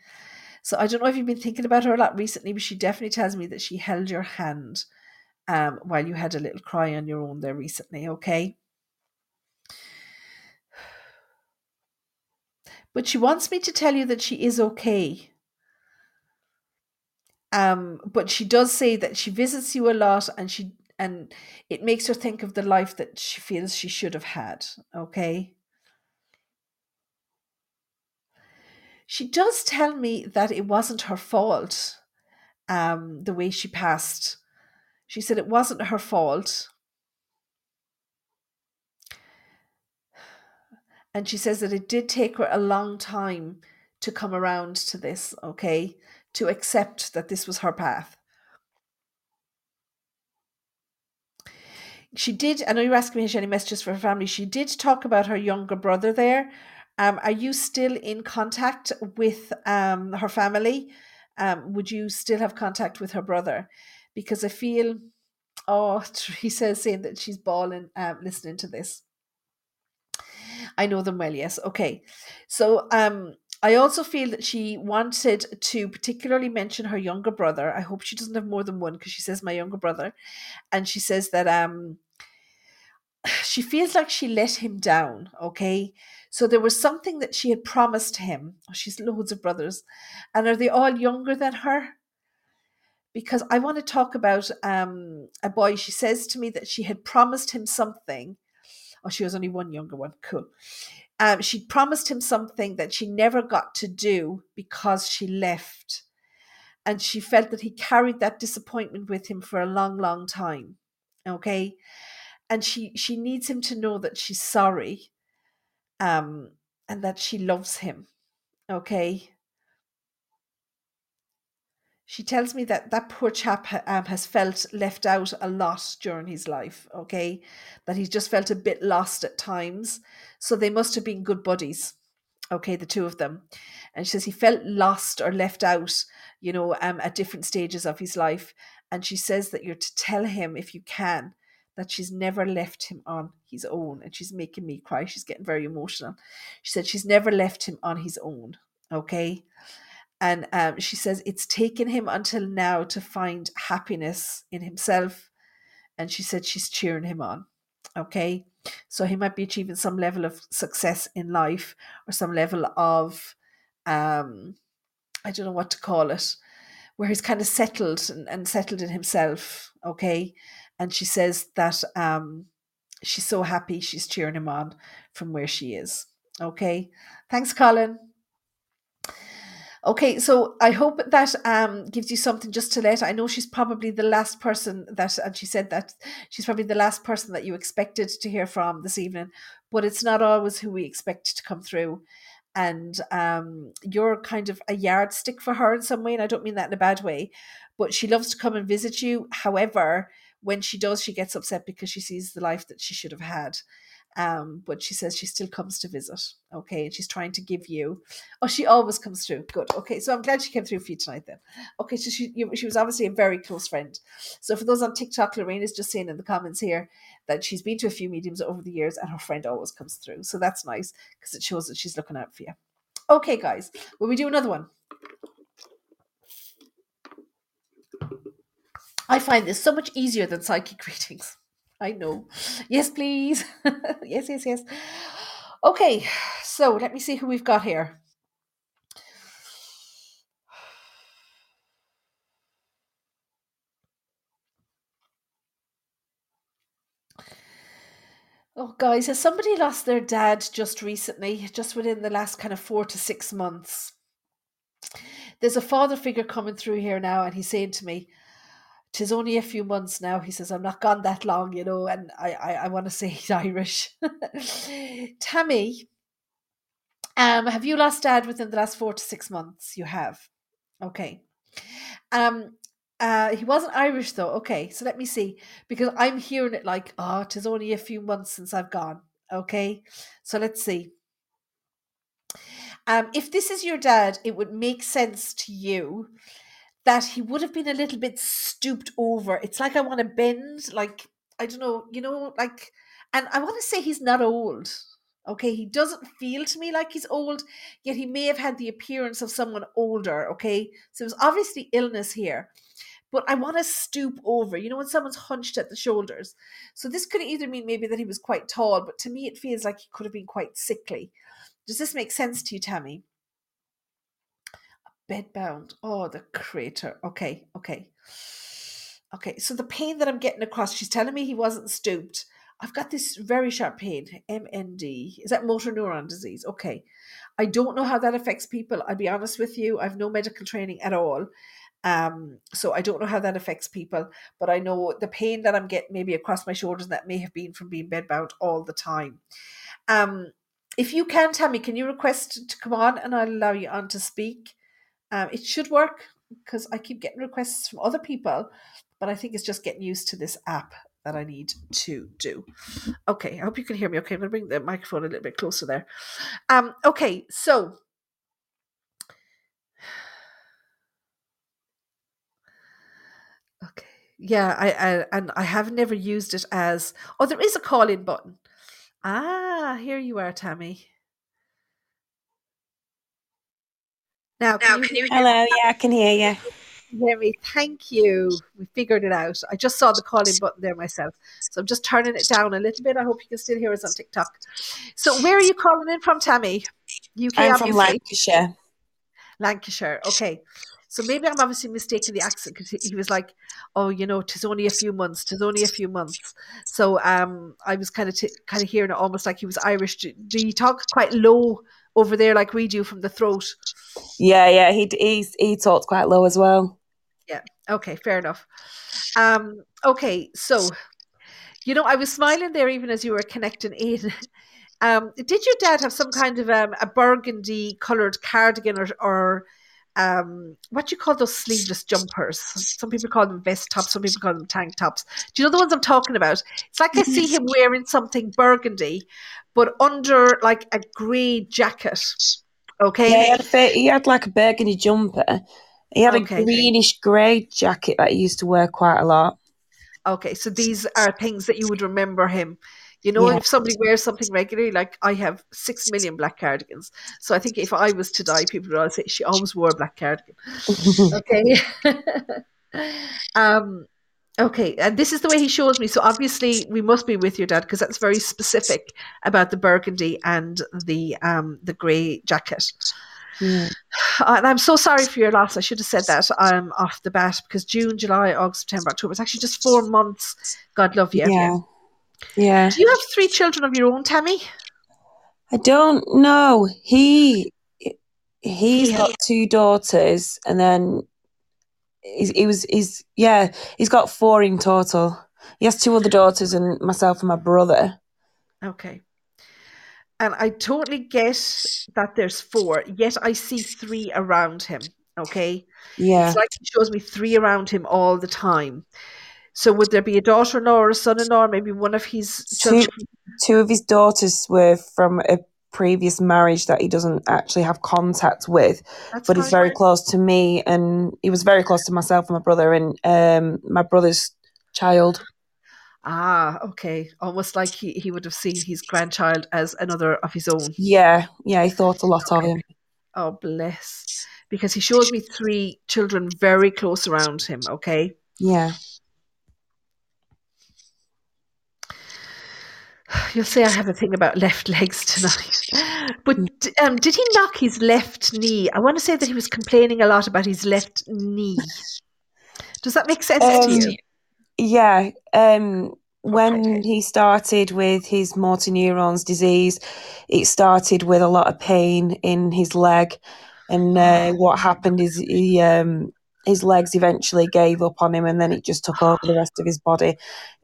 So I don't know if you've been thinking about her a lot recently, but she definitely tells me that she held your hand um, while you had a little cry on your own there recently. Okay. But she wants me to tell you that she is okay. Um, but she does say that she visits you a lot and she and it makes her think of the life that she feels she should have had. Okay. She does tell me that it wasn't her fault, um, the way she passed. She said it wasn't her fault. And she says that it did take her a long time to come around to this, okay? To accept that this was her path. She did, I know you're asking me if she had any messages for her family. She did talk about her younger brother there. Um, are you still in contact with um, her family? Um, would you still have contact with her brother? Because I feel, oh, <laughs> Teresa is saying that she's bawling um, listening to this. I know them well, yes. Okay. So um I also feel that she wanted to particularly mention her younger brother. I hope she doesn't have more than one because she says my younger brother. And she says that um <sighs> she feels like she let him down, okay? So there was something that she had promised him. Oh, she's loads of brothers. And are they all younger than her? Because I want to talk about um, a boy. She says to me that she had promised him something. Oh, she was only one younger one. Cool. Um, she promised him something that she never got to do because she left. And she felt that he carried that disappointment with him for a long, long time. Okay and she she needs him to know that she's sorry um and that she loves him okay she tells me that that poor chap um, has felt left out a lot during his life okay that he's just felt a bit lost at times so they must have been good buddies okay the two of them and she says he felt lost or left out you know um, at different stages of his life and she says that you're to tell him if you can that she's never left him on his own. And she's making me cry. She's getting very emotional. She said she's never left him on his own. Okay. And um, she says it's taken him until now to find happiness in himself. And she said she's cheering him on. Okay. So he might be achieving some level of success in life or some level of, um, I don't know what to call it, where he's kind of settled and, and settled in himself. Okay and she says that um, she's so happy she's cheering him on from where she is. Okay, thanks, Colin. Okay, so I hope that um, gives you something just to let. I know she's probably the last person that, and she said that she's probably the last person that you expected to hear from this evening, but it's not always who we expect to come through. And um, you're kind of a yardstick for her in some way, and I don't mean that in a bad way, but she loves to come and visit you. However, when she does, she gets upset because she sees the life that she should have had. Um, but she says she still comes to visit. Okay, and she's trying to give you. Oh, she always comes through. Good. Okay, so I'm glad she came through for you tonight. Then, okay, so she you, she was obviously a very close friend. So for those on TikTok, Lorraine is just saying in the comments here that she's been to a few mediums over the years, and her friend always comes through. So that's nice because it shows that she's looking out for you. Okay, guys, will we do another one? I find this so much easier than psychic <laughs> readings. I know. Yes, please. <laughs> yes, yes, yes. Okay, so let me see who we've got here. Oh, guys, has somebody lost their dad just recently, just within the last kind of four to six months? There's a father figure coming through here now, and he's saying to me, tis only a few months now. He says, I'm not gone that long, you know, and I, I, I want to say he's <laughs> Irish. <laughs> Tammy, um, have you lost dad within the last four to six months? You have. Okay. Um, uh, he wasn't Irish though. Okay, so let me see because I'm hearing it like, oh, tis only a few months since I've gone. Okay, so let's see. Um, if this is your dad, it would make sense to you that he would have been a little bit stooped over. It's like I want to bend, like I don't know, you know, like, and I want to say he's not old. Okay, he doesn't feel to me like he's old, yet he may have had the appearance of someone older. Okay, so there's obviously illness here, but I want to stoop over. You know, when someone's hunched at the shoulders. So this could either mean maybe that he was quite tall, but to me it feels like he could have been quite sickly. Does this make sense to you, Tammy? Bedbound. Oh, the crater. Okay, okay. Okay, so the pain that I'm getting across, she's telling me he wasn't stooped. I've got this very sharp pain, MND. Is that motor neuron disease? Okay. I don't know how that affects people. I'll be honest with you. I've no medical training at all. Um, so I don't know how that affects people, but I know the pain that I'm getting maybe across my shoulders that may have been from being bedbound all the time. Um, if you can, Tammy, can you request to come on and I'll allow you on to speak? Um, it should work because I keep getting requests from other people, but I think it's just getting used to this app that I need to do. Okay, I hope you can hear me. Okay, I'm going to bring the microphone a little bit closer there. Um, okay, so <sighs> okay, yeah, I, I and I have never used it as. Oh, there is a call-in button. Ah, here you are, Tammy. Now, can, you, hear Hello, yeah, I can hear you. hear me? Thank you. We figured it out. I just saw the calling button there myself. So I'm just turning it down a little bit. I hope you can still hear us on TikTok. So where are you calling in from, Tammy? UK, I'm from obviously? Lancashire. Lancashire. Okay. So maybe I'm obviously mistaking the accent because he, he was like, "Oh, you know, tis only a few months. Tis only a few months." So um, I was kind of t- kind of hearing it almost like he was Irish. Do, do you talk quite low over there, like we do from the throat? Yeah, yeah, he he he talks quite low as well. Yeah. Okay. Fair enough. Um, okay. So, you know, I was smiling there even as you were connecting in. <laughs> Um, did your dad have some kind of um, a burgundy coloured cardigan or, or um, what do you call those sleeveless jumpers? Some people call them vest tops, some people call them tank tops. Do you know the ones I'm talking about? It's like I see him <laughs> wearing something burgundy, but under like a grey jacket. Okay. Yeah, he had, he had like a burgundy jumper. He had Okay. a greenish grey jacket that he used to wear quite a lot. Okay, so these are things that you would remember him. You know, Yeah. if somebody wears something regularly, like I have six million black cardigans. So I think if I was to die, people would all say she always wore a black cardigan. <laughs> Okay. <laughs> um okay, and this is the way he shows me. So obviously we must be with your dad because that's very specific about the burgundy and the um the grey jacket. And I'm so sorry for your loss. I should have said that um off the bat because June, July, August, September, October. It's actually just four months. God love you. Yeah. Yeah. Do you have three children of your own, Tammy? I don't know. He he's He got two daughters, and then he's, he was he's yeah he's got four in total. He has two other daughters and myself and my brother. Okay. And I totally get that there's four, yet I see three around him. Okay. Yeah, It's like he shows me three around him all the time. So would there be a daughter in law or a son in law, maybe one of his two children? two of his daughters were from a previous marriage that he doesn't actually have contact with, That's but he's very close to me, and he was very close to myself and my brother, and um my brother's child. Ah, okay. Almost like he, he would have seen his grandchild as another of his own. Yeah, yeah, he thought a lot of him. Oh, bless. Because he shows me three children very close around him, okay? Yeah. You'll say I have a thing about left legs tonight. <laughs> But um, did he knock his left knee? I want to say that he was complaining a lot about his left knee. Does that make sense to Um, you? Yeah, um, when he started with his motor neurons disease, it started with a lot of pain in his leg, and uh, what happened is he um, his legs eventually gave up on him, and then it just took over the rest of his body.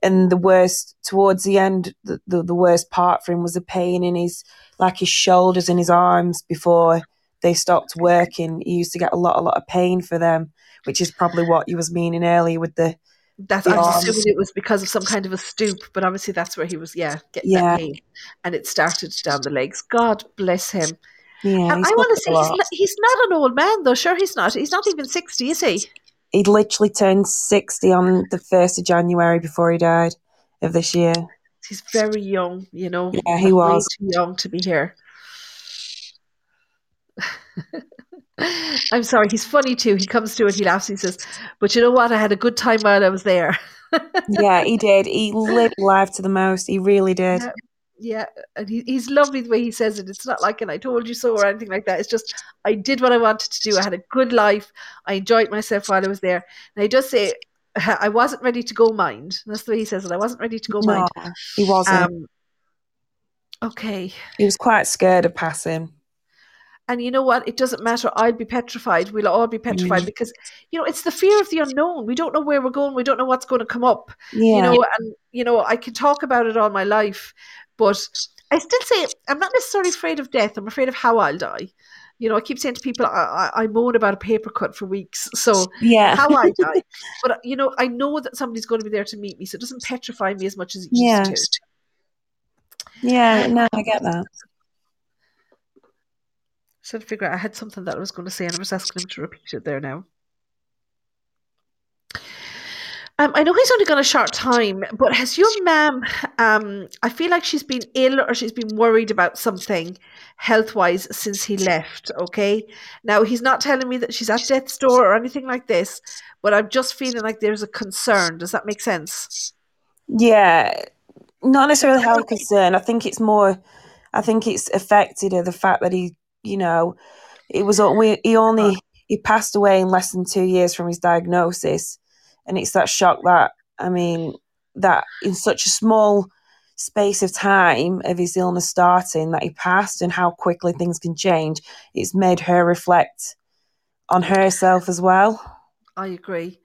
And the worst towards the end, the, the, the worst part for him was the pain in his like his shoulders and his arms before they stopped working. He used to get a lot, a lot of pain for them, which is probably what you was meaning earlier with the That's The I assuming it was because of some kind of a stoop, but obviously that's where he was, yeah, getting Yeah. that pain, and it started down the legs. God bless him. Yeah. I want to say he's not, he's not an old man though. Sure, he's not. He's not even sixty, is he? He literally turned sixty on the first of January before he died of this year. He's very young, you know. Yeah, he Way was. too young to be here. <laughs> I'm sorry. He's funny too. He comes to it. He laughs. He says, "But you know what? I had a good time while I was there." <laughs> Yeah, he did. He lived life to the most. He really did. Yeah. Yeah, and he, he's lovely the way he says it. It's not like "and I told you so" or anything like that. It's just I did what I wanted to do. I had a good life. I enjoyed myself while I was there. And he does say I wasn't ready to go mind. That's the way he says it. I wasn't ready to go No, mind. he wasn't. Um, okay, he was quite scared of passing. and you know what? It doesn't matter. I'd be petrified. We'll all be petrified Mm. because you know it's the fear of the unknown. We don't know where we're going. We don't know what's going to come up. Yeah, you know and you know i can talk about it all my life but i still say i'm not necessarily afraid of death i'm afraid of how i'll die you know i keep saying to people i, I, I moan about a paper cut for weeks <laughs> so yeah, how i die <laughs> but you know i know that somebody's going to be there to meet me so it doesn't petrify me as much as it Yeah. used to yeah. No, I get that. so to figure out i had something that i was going to say and i was asking him to repeat it there now Um, I know he's only got a short time, but has your mum? Um, I feel like she's been ill or she's been worried about something health wise since he left. Okay, now he's not telling me that she's at death's door or anything like this, but I'm just feeling like there's a concern. Does that make sense? Yeah, not necessarily health concern. I think it's more. I think it's affected the fact that he, you know, it was he only he passed away in less than two years from his diagnosis, and it's that shock that I mean that in such a small space of time of his illness starting that he passed and how quickly things can change. It's made her reflect on herself as well. I agree.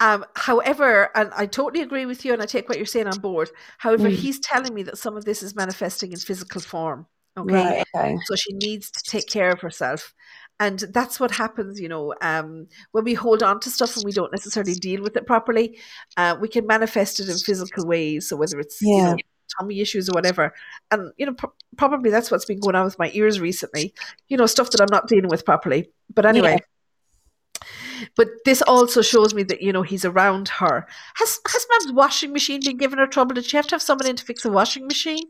Um, however, and I totally agree with you, and I take what you're saying on board. However, Mm. he's telling me that some of this is manifesting in physical form. Okay. Right. Okay. so she needs to take care of herself and that's what happens you know um, when we hold on to stuff and we don't necessarily deal with it properly uh, we can manifest it in physical ways. So whether it's you know tummy issues or whatever. And you know pro- probably that's what's been going on with my ears recently. You know stuff that i'm not dealing with properly. But anyway. But this also shows me that you know he's around her. Has has mom's washing machine been giving her trouble? Did she have to have someone in to fix a washing machine?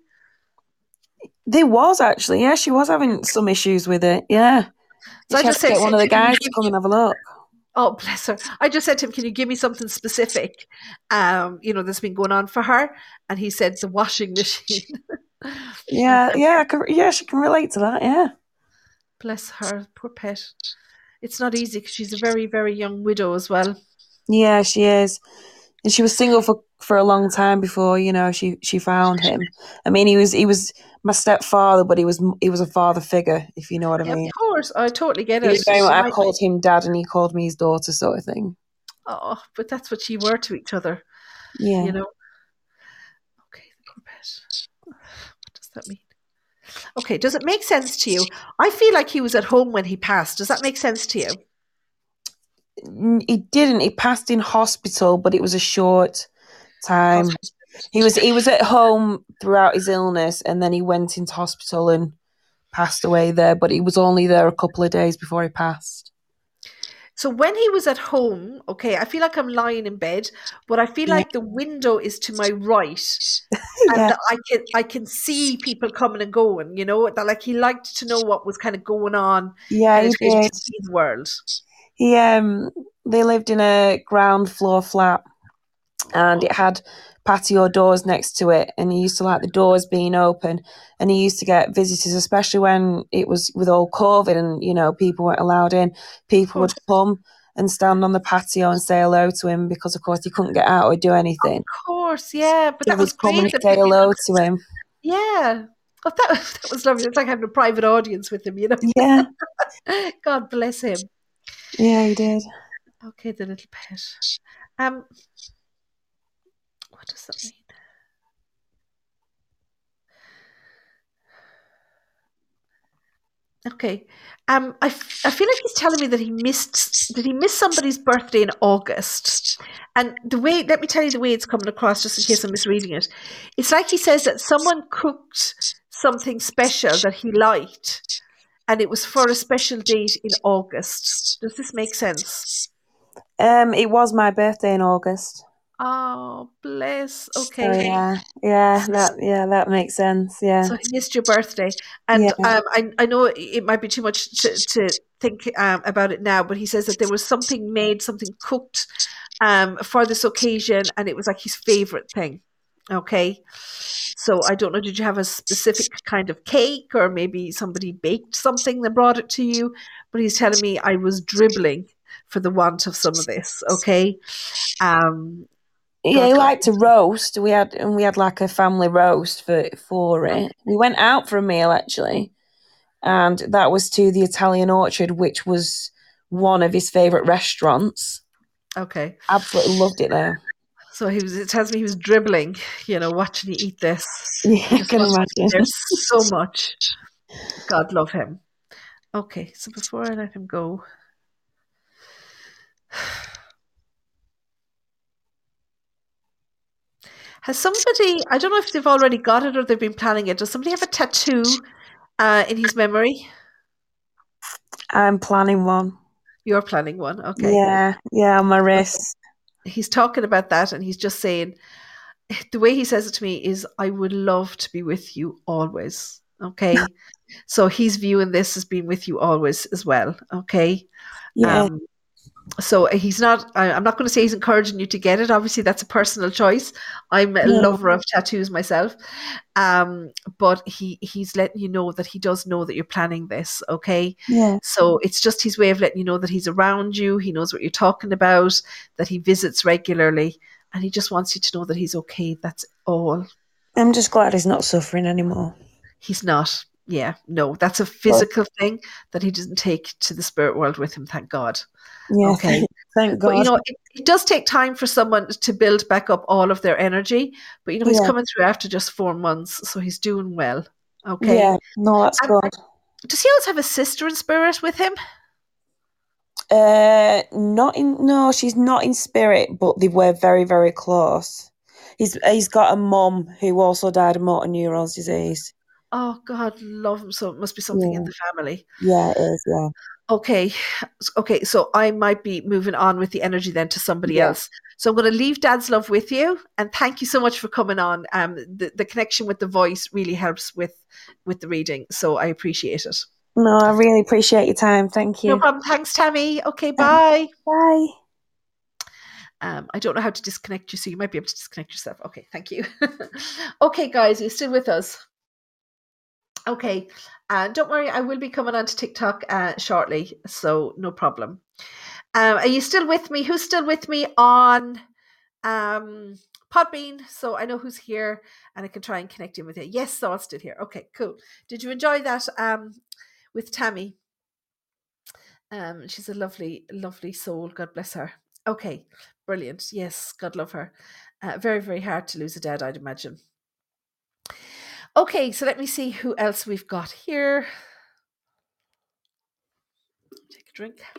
There was actually, yeah, she was having some issues with it. Yeah. So I just said, one of the guys to come and have a look. Oh, bless her. I just said to him, Can you give me something specific, um, you know, that's been going on for her? And he said, The washing machine. <laughs> Yeah, yeah, I can, yeah, she can relate to that. Yeah, bless her, poor pet. It's not easy because she's a very, very young widow as well. yeah, she is, and she was single for for a long time before you know she she found him. I mean, he was he was my stepfather, but he was he was a father figure, if you know what I Yeah, mean. of course, I totally get it. very I called him dad, and he called me his daughter, sort of thing. Oh, but that's what you were to each other, Yeah, you know. Okay, the pet. What does that mean? Okay, does it make sense to you? I feel like he was at home when he passed. Does that make sense to you? He didn't. He passed in hospital, but it was a short time. He was he was at home throughout his illness, and then he went into hospital and passed away there. But he was only there a couple of days before he passed. So when he was at home, okay, I feel like I'm lying in bed, but I feel like the window is to my right, <laughs> and Yeah. I can I can see people coming and going. You know that like he liked to know what was kind of going on Yeah, in he did. his world. He um they lived in a ground floor flat, and it had patio doors next to it, and he used to like the doors being open, and he used to get visitors, especially when it was with all COVID and you know people weren't allowed in. People would come and stand on the patio and say hello to him because of course he couldn't get out or do anything. Of course, yeah, but So that was come great. and say hello to him. Yeah. Oh, that, <laughs> that was lovely. It's like having a private audience with him, you know. Yeah, <laughs> God bless him. yeah, he did. Okay, the little pet. Um, does that mean? Okay. Um, I, f- I feel like he's telling me that he missed did he miss somebody's birthday in August? And the way let me tell you the way it's coming across, just in case I'm misreading it. It's like he says that someone cooked something special that he liked, and it was for a special date in August. Does this make sense? Um, it was my birthday in August. Oh, bless. So Okay. yeah, yeah, that yeah, that makes sense. Yeah, So he missed your birthday, and Yeah. um, I I know it might be too much to, to think um, about it now, but he says that there was something made, something cooked um, for this occasion, and it was like his favorite thing. Okay, so I don't know. Did you have a specific kind of cake, or maybe somebody baked something that brought it to you? But he's telling me I was dribbling for the want of some of this. Okay, um, yeah. He liked to roast. We had and we had like a family roast for for oh. it. We went out for a meal actually, and that was to the Italian Orchard, which was one of his favorite restaurants. okay. Absolutely loved it there. So he was. It tells me he was dribbling. You know, watching you eat this. Yeah, I can imagine. There's so much. God love him. Okay, so before I let him go, has somebody? I don't know if they've already got it or they've been planning it. Does somebody have a tattoo uh, in his memory? I'm planning one. You're planning one. Okay. Yeah, yeah, on my wrist. He's talking about that, and he's just saying the way he says it to me is, "I would love to be with you always." Okay. <laughs> so he's viewing this as being with you always as well. Okay. Yeah, Um, so he's not. I, I'm not going to say he's encouraging you to get it. Obviously, that's a personal choice. I'm a Yeah. lover of tattoos myself, um, but he he's letting you know that he does know that you're planning this. Okay, yeah, so it's just his way of letting you know that he's around you. He knows what you're talking about. That he visits regularly, and he just wants you to know that he's okay. That's all. I'm just glad he's not suffering anymore. He's not. Yeah, no, that's a physical thing that he doesn't take to the spirit world with him. Thank God. Yeah, Okay. <laughs> thank God. But you know, it, it does take time for someone to build back up all of their energy. But you know, he's Yeah. coming through after just four months, so he's doing well. Okay. Yeah, no, that's And- good. Does he also have a sister in spirit with him? Uh, not in. No, she's not in spirit, but they were very, very close. He's he's got a mum who also died of motor neurons disease. Oh God, love him. So it must be something in the family. Yeah, it is. Yeah, Okay. Okay. So I might be moving on with the energy then to somebody Yeah. else. So I'm going to leave Dad's love with you, and thank you so much for coming on. Um, the, the connection with the voice really helps with with the reading, so I appreciate it. no, I really appreciate your time. Thank you. No problem. Thanks, Tammy. Okay. Bye. Bye. Um, I don't know how to disconnect you, so you might be able to disconnect yourself. Okay, thank you. <laughs> okay, guys, you're still with us. Okay, uh, don't worry, I will be coming on to TikTok uh, shortly, so no problem. Um, are you still with me? Who's still with me on um, Podbean? So I know who's here, and I can try and connect in with you. Yes, so I'm still here. Okay, cool. Did you enjoy that um, with Tammy? Um, she's a lovely, lovely soul. God bless her. Okay, brilliant. Yes, God love her. Uh, very, very hard to lose a dad, I'd imagine. Okay, so let me see who else we've got here. Take a drink. <sighs>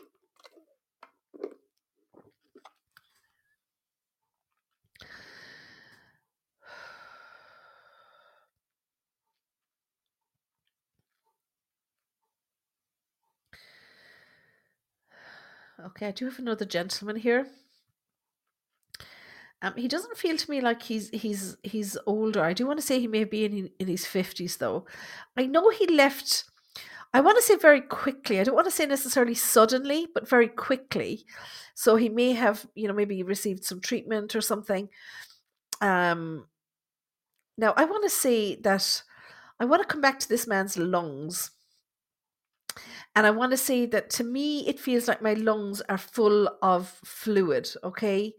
Okay, I do have another gentleman here. Um, he doesn't feel to me like he's he's he's older. I do want to say he may be in in his fifties, though. I know he left. I want to say very quickly. I don't want to say necessarily suddenly, but very quickly. So he may have, you know, maybe received some treatment or something. Um, now I want to say that I want to come back to this man's lungs. And I want to say that to me, it feels like my lungs are full of fluid. Okay.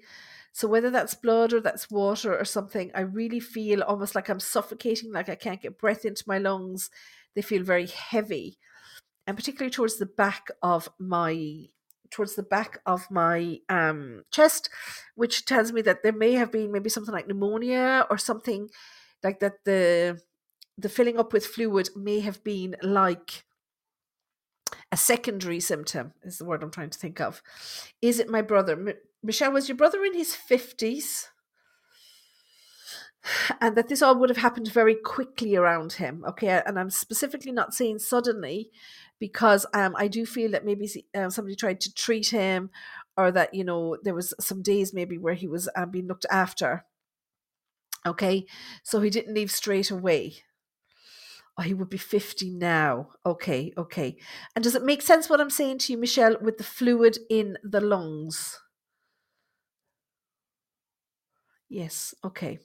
So whether that's blood or that's water or something, I really feel almost like I'm suffocating, like I can't get breath into my lungs. They feel very heavy. And particularly towards the back of my towards the back of my um, chest, which tells me that there may have been maybe something like pneumonia or something like that. The the filling up with fluid may have been like a secondary symptom. Is the word I'm trying to think of. Is it my brother? Michelle, was your brother in his fifties? and that this all would have happened very quickly around him. Okay, and I'm specifically not saying suddenly, because um, I do feel that maybe uh, somebody tried to treat him, or that you know there was some days maybe where he was um, being looked after. Okay, so he didn't leave straight away. Oh, he would be 50 now. Okay, okay. And does it make sense what I'm saying to you, Michelle, with the fluid in the lungs? Yes, okay.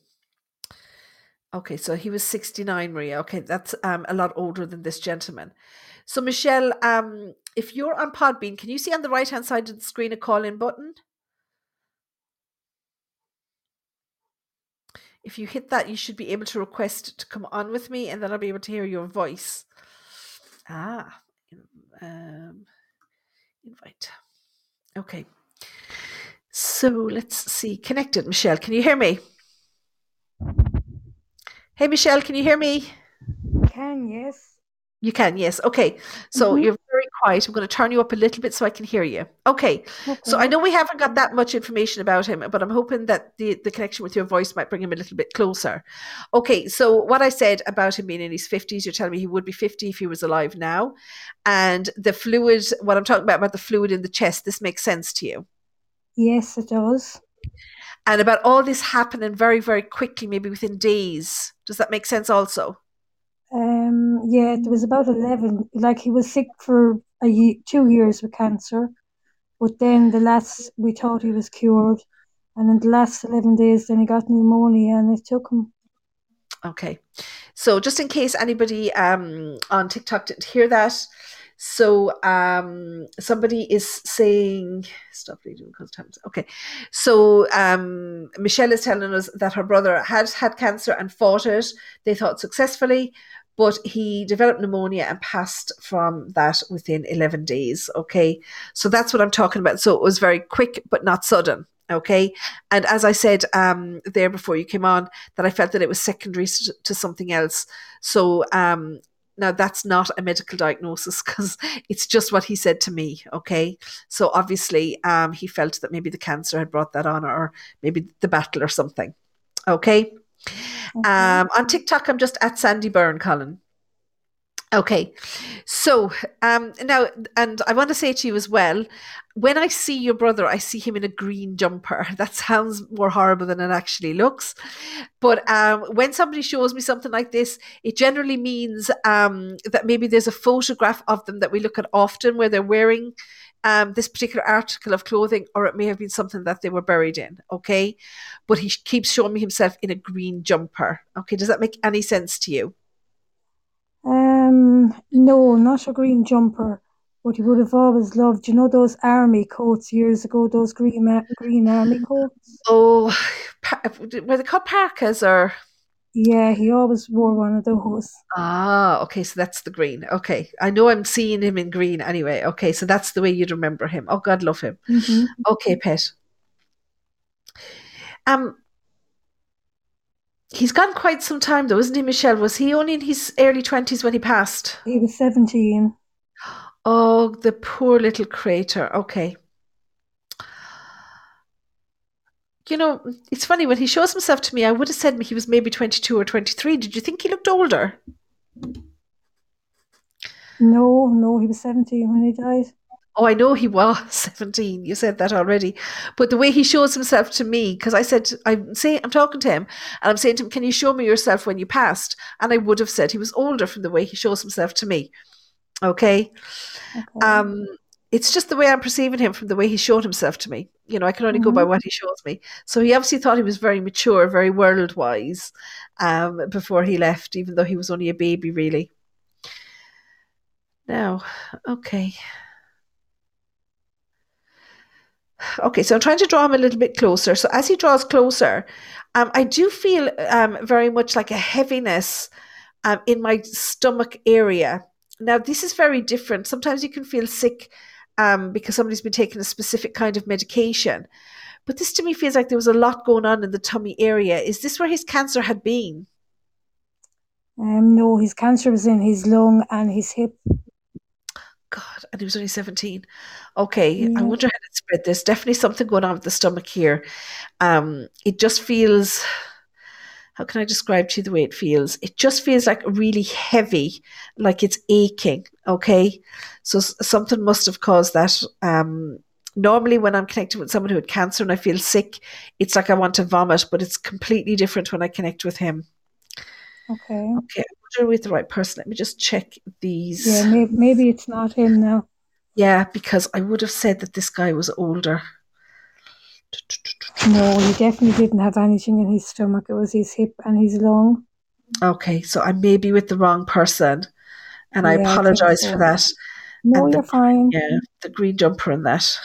Okay, so he was 69, Maria. Okay, that's um, a lot older than this gentleman. So, Michelle, um, if you're on Podbean, can you see on the right hand side of the screen a call in button? If you hit that, you should be able to request to come on with me, and then I'll be able to hear your voice. Ah, um, invite. Okay. So let's see. Connected, Michelle. Can you hear me? Hey, Michelle, can you hear me? Can yes. You can, yes. Okay. So Mhm. you're very quiet. I'm going to turn you up a little bit so I can hear you. Okay. So I know we haven't got that much information about him, but I'm hoping that the, the connection with your voice might bring him a little bit closer. Okay. So what I said about him being in his 50s, you're telling me he would be 50 if he was alive now. And the fluid, what I'm talking about, about the fluid in the chest, this makes sense to you. Yes, it does. And about all this happening very, very quickly, maybe within days. Does that make sense also? Um, yeah, it was about eleven. Like he was sick for a ye two years with cancer, but then the last we thought he was cured, and in the last eleven days, then he got pneumonia, and it took him. Okay. So just in case anybody um on TikTok didn't hear that, so um somebody is saying stop reading because times okay. So um Michelle is telling us that her brother had had cancer and fought it. They thought successfully, but he developed pneumonia and passed from that within 11 days. Okay. So that's what I'm talking about. So it was very quick but not sudden. Okay. And as I said um there before you came on, that I felt that it was secondary to something else. So um, now that's not a medical diagnosis because it's just what he said to me. Okay, so obviously um, he felt that maybe the cancer had brought that on, or maybe the battle or something. Okay. Okay. Um, on TikTok, I'm just at Sandie Byrne, Colin. Okay, so um, now, and I want to say to you as well, when I see your brother, I see him in a green jumper. <laughs> That sounds more horrible than it actually looks. But um, when somebody shows me something like this, it generally means um, that maybe there's a photograph of them that we look at often where they're wearing um, this particular article of clothing, or it may have been something that they were buried in. Okay. But he keeps showing me himself in a green jumper. Okay. Does that make any sense to you? Um, no, not a green jumper, but he would have always loved, you know, those army coats years ago, those green green army coats. Oh, were they called parkas or? Yeah, he always wore one of those. Ah, okay, so that's the green. Okay, I know I'm seeing him in green anyway. Okay, so that's the way you'd remember him. Oh, God, love him. hmm Okay, pet. Um, he's gone quite some time though, isn't he, Michelle? Was he only in his early twenties when he passed? He was seventeen. Oh, the poor little crater. Okay. You know, it's funny when he shows himself to me. I would have said he was maybe twenty-two or twenty-three. Did you think he looked older? No, no, he was seventeen when he died. Oh, I know he was <laughs> 17. You said that already. But the way he shows himself to me, because I said, I'm saying, I'm talking to him and I'm saying to him, Can you show me yourself when you passed? And I would have said he was older from the way he shows himself to me. Okay. Okay. Um, it's just the way I'm perceiving him from the way he showed himself to me. You know, I can only go by Mhm. what he shows me. So he obviously thought he was very mature, very world wise um, before he left, even though he was only a baby, really. Now, okay. Okay, so I'm trying to draw him a little bit closer. So as he draws closer, um, I do feel um, very much like a heaviness um, in my stomach area. Now, this is very different. Sometimes you can feel sick um, because somebody's been taking a specific kind of medication. But this to me feels like there was a lot going on in the tummy area. Is this where his cancer had been? Um, no, his cancer was in his lung and his hip. God, and he was only 17. Okay, I wonder how it spread. There's definitely something going on with the stomach here. Um, it just feels, how can I describe to you the way it feels? It just feels like really heavy, like it's aching. Okay, so something must have caused that. Um, normally, when I'm connecting with someone who had cancer and I feel sick, it's like I want to vomit, but it's completely different when I connect with him. Okay. Okay, I wonder with the right person. Let me just check these. Yeah, maybe, maybe it's not him now. Yeah, because I would have said that this guy was older. No, he definitely didn't have anything in his stomach. It was his hip and his lung. Okay, so I may be with the wrong person, and I Yeah, I apologize so. for that. No, And the- you're fine. Yeah, the green jumper and that.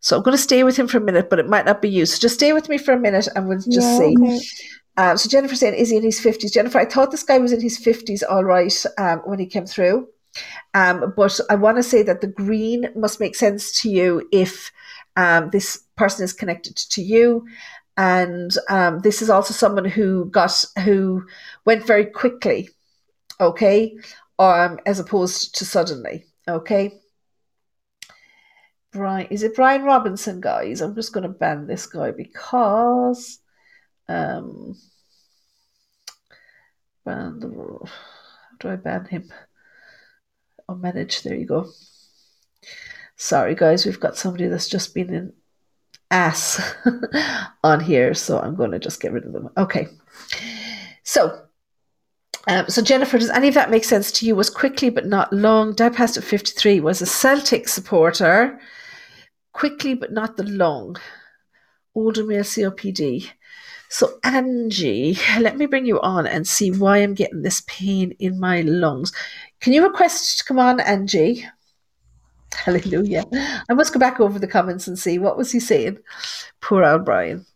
So I'm going to stay with him for a minute, but it might not be you. So just stay with me for a minute, and we'll just Yeah, see. okay. Um, so Jennifer saying, is he in his fifties? Jennifer, I thought this guy was in his fifties, all right, um, when he came through. Um, but I want to say that the green must make sense to you if um, this person is connected to you, and um, this is also someone who got who went very quickly, okay, um, as opposed to suddenly, okay. Brian, is it Brian Robinson, guys? I'm just going to ban this guy because, um, ban the, how do I ban him? Oh, manage. There you go. Sorry, guys, we've got somebody that's just been an ass <laughs> on here, so I'm going to just get rid of them. Okay. So, um, so Jennifer, does any of that make sense to you? Was quickly but not long. Dad passed at 53. Was a Celtic supporter. Quickly but not the long. Older male COPD. So Angie, <laughs> let me bring you on and see why I'm getting this pain in my lungs. Can you request to come on, Angie? <laughs> Hallelujah. I must go back over the comments and see what was he saying. Poor old Brian.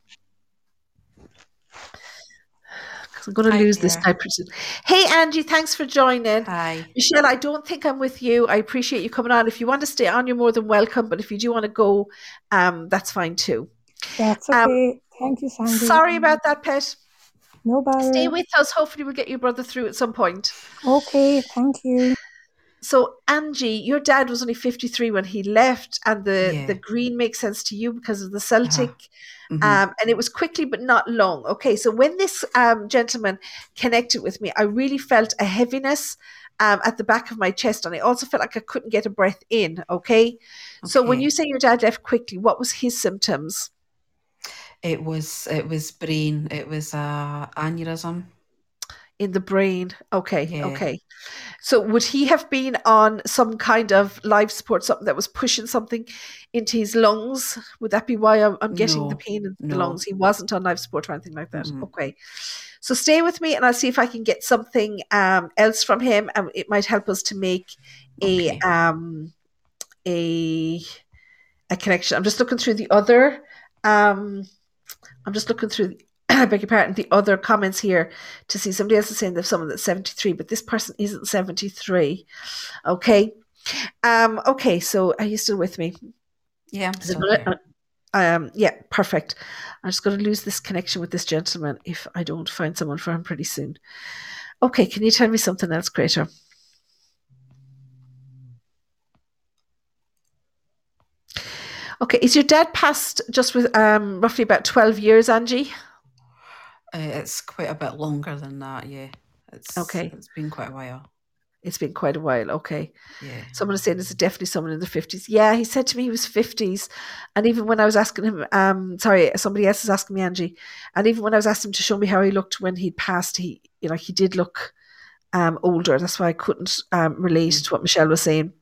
'Cause I'm going to Hi lose this type person. Hey, Angie, thanks for joining. Hi. Michelle, I don't think I'm with you. I appreciate you coming on. If you want to stay on, you're more than welcome. But if you do want to go, um, that's fine too. That's Um, okay. Thank you, Sandie. Sorry about that, pet. No bother. Stay with us. Hopefully, we'll get your brother through at some point. Okay, thank you. So, Angie, your dad was only 53 when he left, and the, Yeah. the green makes sense to you because of the Celtic. Mhm. Um, and it was quickly but not long. Okay, so when this um, gentleman connected with me, I really felt a heaviness um, at the back of my chest, and I also felt like I couldn't get a breath in. Okay, so when you say your dad left quickly, what was his symptoms? It was it was brain. It was a aneurysm. in the brain. Okay, Yeah. okay. So would he have been on some kind of life support, something that was pushing something into his lungs? Would that be why I'm, I'm getting the pain in the no. lungs? He wasn't on life support or anything like that. Mm-mm. Okay. So stay with me and I'll see if I can get something um, else from him and it might help us to make a Okay. um a a connection. I'm just looking through the other um I'm just looking through <clears throat> I beg your pardon, the other comments here to see somebody else is saying there's someone that's 73, but this person isn't 73. Okay. Um, okay, so are you still with me? Yeah. Still. Um, yeah, perfect. I'm just going to lose this connection with this gentleman if I don't find someone for him pretty soon. Okay, can you tell me something else, Crater? Okay, is your dad passed just with um, roughly about 12 years, Angie? Uh, it's quite a bit longer than that. Yeah. It's Okay. It's been quite a while. It's been quite a while. Okay. Yeah. Someone is saying it's definitely someone in the 50s. Yeah, he said to me he was 50s. And even when I was asking him, um, sorry, somebody else is asking me, Angie, and even when I was asking him to show me how he looked when he'd passed, he, you know, he did look um, older. That's why I couldn't um, relate Mm. to what Michelle was saying.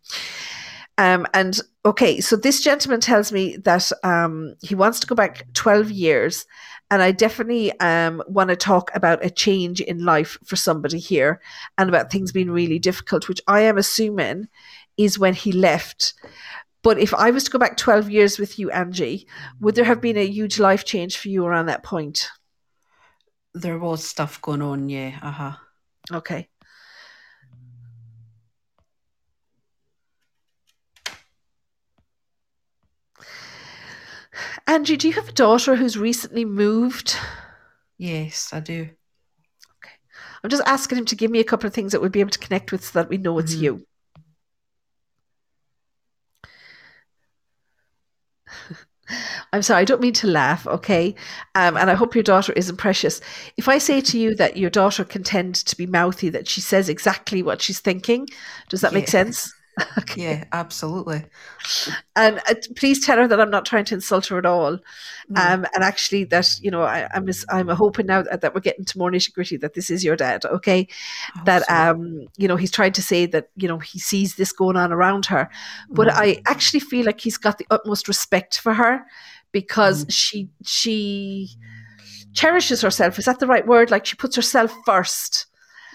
Um, and okay, so this gentleman tells me that um, he wants to go back 12 years. And I definitely um, want to talk about a change in life for somebody here and about things being really difficult, which I am assuming is when he left. But if I was to go back 12 years with you, Angie, would there have been a huge life change for you around that point? There was stuff going on. Yeah. Uh huh. Okay. Angie, do you have a daughter who's recently moved? Yes, I do. Okay. I'm just asking him to give me a couple of things that we'll be able to connect with so that we know it's Mhm. you. <laughs> I'm sorry, I don't mean to laugh, okay? Um, and I hope your daughter isn't precious. If I say to you that your daughter can tend to be mouthy, that she says exactly what she's thinking, does that make sense? <laughs> Okay. Yeah, absolutely. And uh, please tell her that I'm not trying to insult her at all. No. Um, and actually, that you know, I, I'm just, I'm hoping now that, that we're getting to more nitty gritty that this is your dad, okay? That so. um, you know, he's trying to say that you know he sees this going on around her, but Mhm. I actually feel like he's got the utmost respect for her because Mm-hmm. she she cherishes herself. Is that the right word? Like she puts herself first.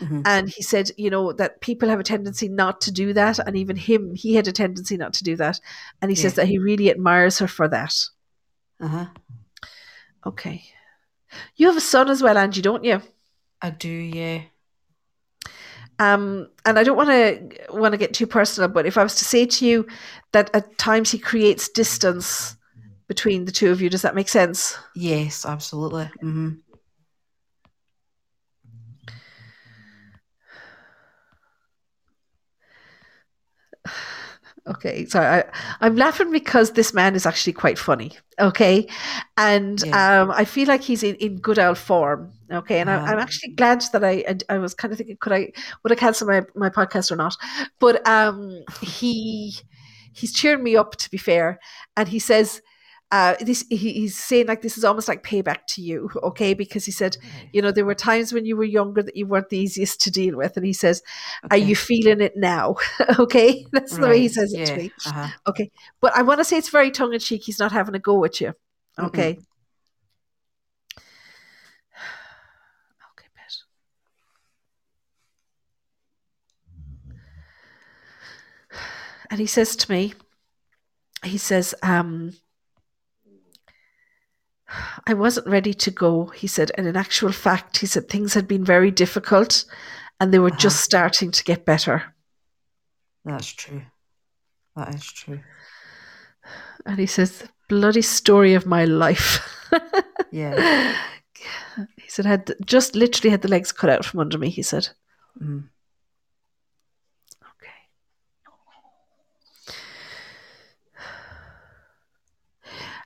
Mhm. And he said, you know, that people have a tendency not to do that. And even him, he had a tendency not to do that. And he says that he really admires her for that. Uh-huh. Okay. You have a son as well, Angie, don't you? I do, yeah. Um, and I don't want to want to get too personal, but if I was to say to you that at times he creates distance between the two of you, does that make sense? Yes, absolutely. hmm Okay, so I, I'm laughing because this man is actually quite funny. Okay, and Yeah. um, I feel like he's in, in good old form. Okay, and Uh-huh. I, I'm actually glad that I, I I was kind of thinking could I would I cancel my my podcast or not? But um, he he's cheering me up to be fair, and he says. Uh, this he, he's saying like this is almost like payback to you, <laughs> okay? Because he said, you know, there were times when you were younger that you weren't the easiest to deal with, and he says, "Are you feeling it now?" <laughs> okay, <laughs> that's the way he Right, says it to me. Uh-huh. Okay. But I want to say it's very tongue in cheek. He's not having a go at you. Mm-mm. Okay. <sighs> Okay, bet. <sighs> And he says to me, he says, um, I wasn't ready to go. He said, and in actual fact, he said things had been very difficult and they were Uh-huh. just starting to get better. That's true. That is true. And he says, the bloody story of my life. <laughs> Yeah. he said, had just literally had the legs cut out from under me. He said, Mm.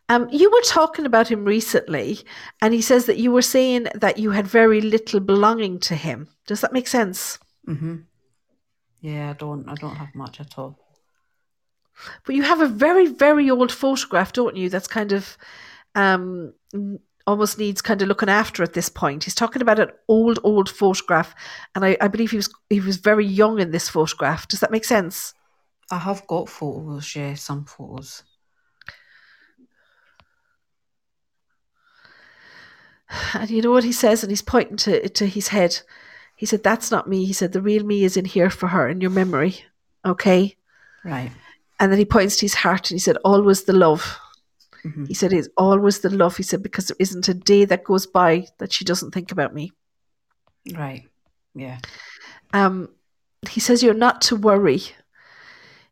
Um, you were talking about him recently, and he says that you were saying that you had very little belonging to him. Does that make sense? hmm Yeah, I don't I don't have much at all. But you have a very, very old photograph, don't you? That's kind of um, almost needs kind of looking after at this point. He's talking about an old, old photograph, and I, I believe he was he was very young in this photograph. Does that make sense? I have got photos, yeah, some photos. <sighs> And you know what he says, and he's pointing to to his head. He said, "That's not me." He said, "The real me is in here for her, in your memory." Okay. Right. And then he points to his heart, and he said, "Always the love." hmm He said, "It's always the love." He said, "Because there isn't a day that goes by that she doesn't think about me." Right. Yeah. Um, he says you're not to worry.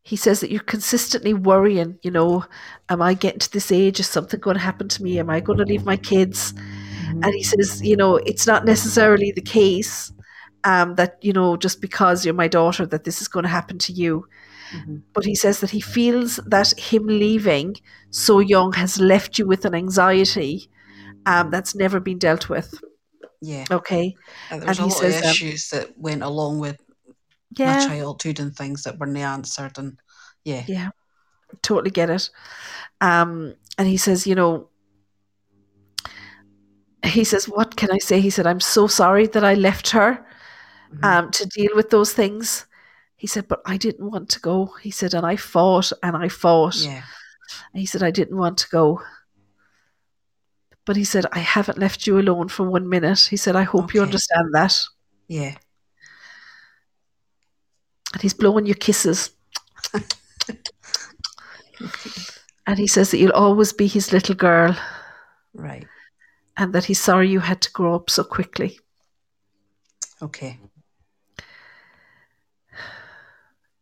He says that you're consistently worrying. You know, am I getting to this age? Is something going to happen to me? Am I going to leave my kids? And he says, you know, it's not necessarily the case um, that you know just because you're my daughter that this is going to happen to you. hmm But he says that he feels that him leaving so young has left you with an anxiety um, that's never been dealt with. Yeah. Okay. Uh, There was And a lot says, of um, issues that went along with my childhood and things that weren't answered and yeah. Yeah, totally get it. Um, and he says, you know, he says, what can I say? He said, I'm so sorry that I left her Mhm. um, to deal with those things. He said, but I didn't want to go. He said, and I fought and I fought. yeah. And he said, I didn't want to go. But he said, I haven't left you alone for one minute. He said, I hope you understand that. Yeah. And he's blowing you kisses. <laughs> and he says that you'll always be his little girl. Right. And that he's sorry you had to grow up so quickly. Okay.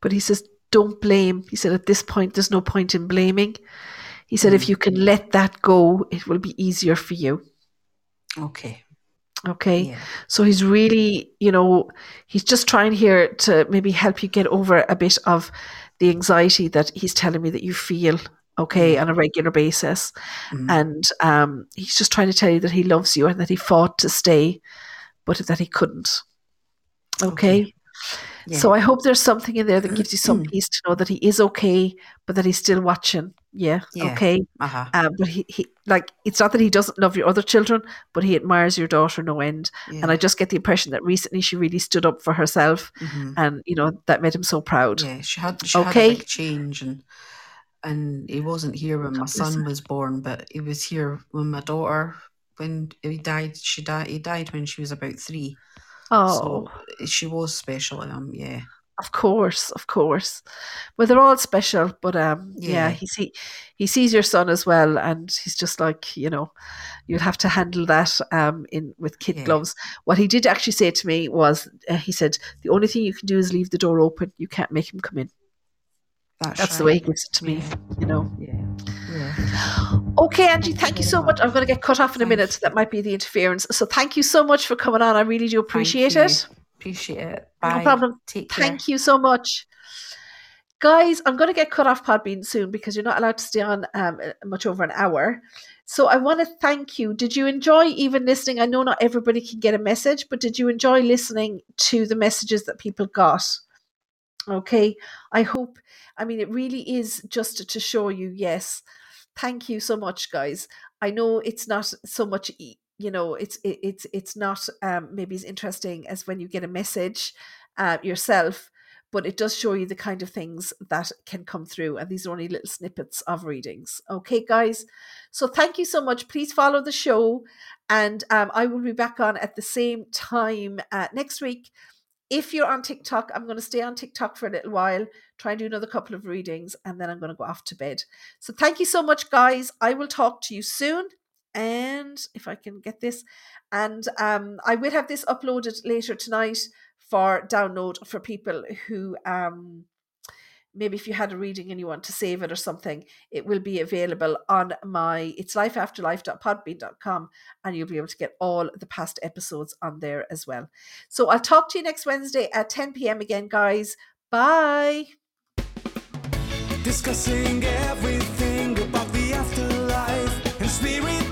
But he says, don't blame. He said, at this point, there's no point in blaming. He said, Mm. if you can let that go, it will be easier for you. Okay. Okay. Yeah. So he's really, you know, he's just trying here to maybe help you get over a bit of the anxiety that he's telling me that you feel, okay, on a regular basis. Mhm. And um, he's just trying to tell you that he loves you and that he fought to stay, but that he couldn't. Okay. Okay. Yeah. So I hope there's something in there that gives you some <clears throat> peace to know that he is okay, but that he's still watching. Yeah. Yeah. Okay. Uh-huh. Uh, but he, he, like, it's not that he doesn't love your other children, but he admires your daughter no end. Yeah. And I just get the impression that recently she really stood up for herself, Mhm. and you know that made him so proud. Yeah, she had she had Okay. a big change and and he wasn't here when my son was born, but he was here when my daughter when he died. She died. He died when she was about three. Oh, So she was special him. Yeah. of course, of course. Well, they're all special, but um, yeah, Yeah. he see he sees your son as well, and he's just like you know, you'll have to handle that um in with kid Yeah. gloves. What he did actually say to me was, uh, he said, the only thing you can do is leave the door open. You can't make him come in. That's, That's the way he right. gives it to me. Yeah. You know. Yeah. Yeah. Okay, Angie, thank you so much. I'm going to get cut off in a minute. That might be the interference. So thank you so much for coming on. I really do appreciate it. Appreciate it. No problem. Take care. Thank you so much. Guys, I'm going to get cut off Podbean soon because you're not allowed to stay on um, much over an hour. So I want to thank you. Did you enjoy even listening? I know not everybody can get a message, but did you enjoy listening to the messages that people got? Okay. I hope, I mean, it really is just to show you, yes. Thank you so much, guys. I know it's not so much, you know, it's it, it's it's not um, maybe as interesting as when you get a message uh, yourself, but it does show you the kind of things that can come through. And these are only little snippets of readings. Okay, guys. So thank you so much. Please follow the show, and um, I will be back on at the same time uh, next week. If you're on TikTok, I'm going to stay on TikTok for a little while, try and do another couple of readings, and then I'm going to go off to bed. So thank you so much, guys. I will talk to you soon. And if I can get this, and um, I will have this uploaded later tonight for download for people who um, maybe if you had a reading and you want to save it or something, it will be available on my it's lifeafterlife.podbean.com and you'll be able to get all the past episodes on there as well. So I'll talk to you next Wednesday at 10 p.m. again, guys. Bye. Discussing everything about the afterlife and spirit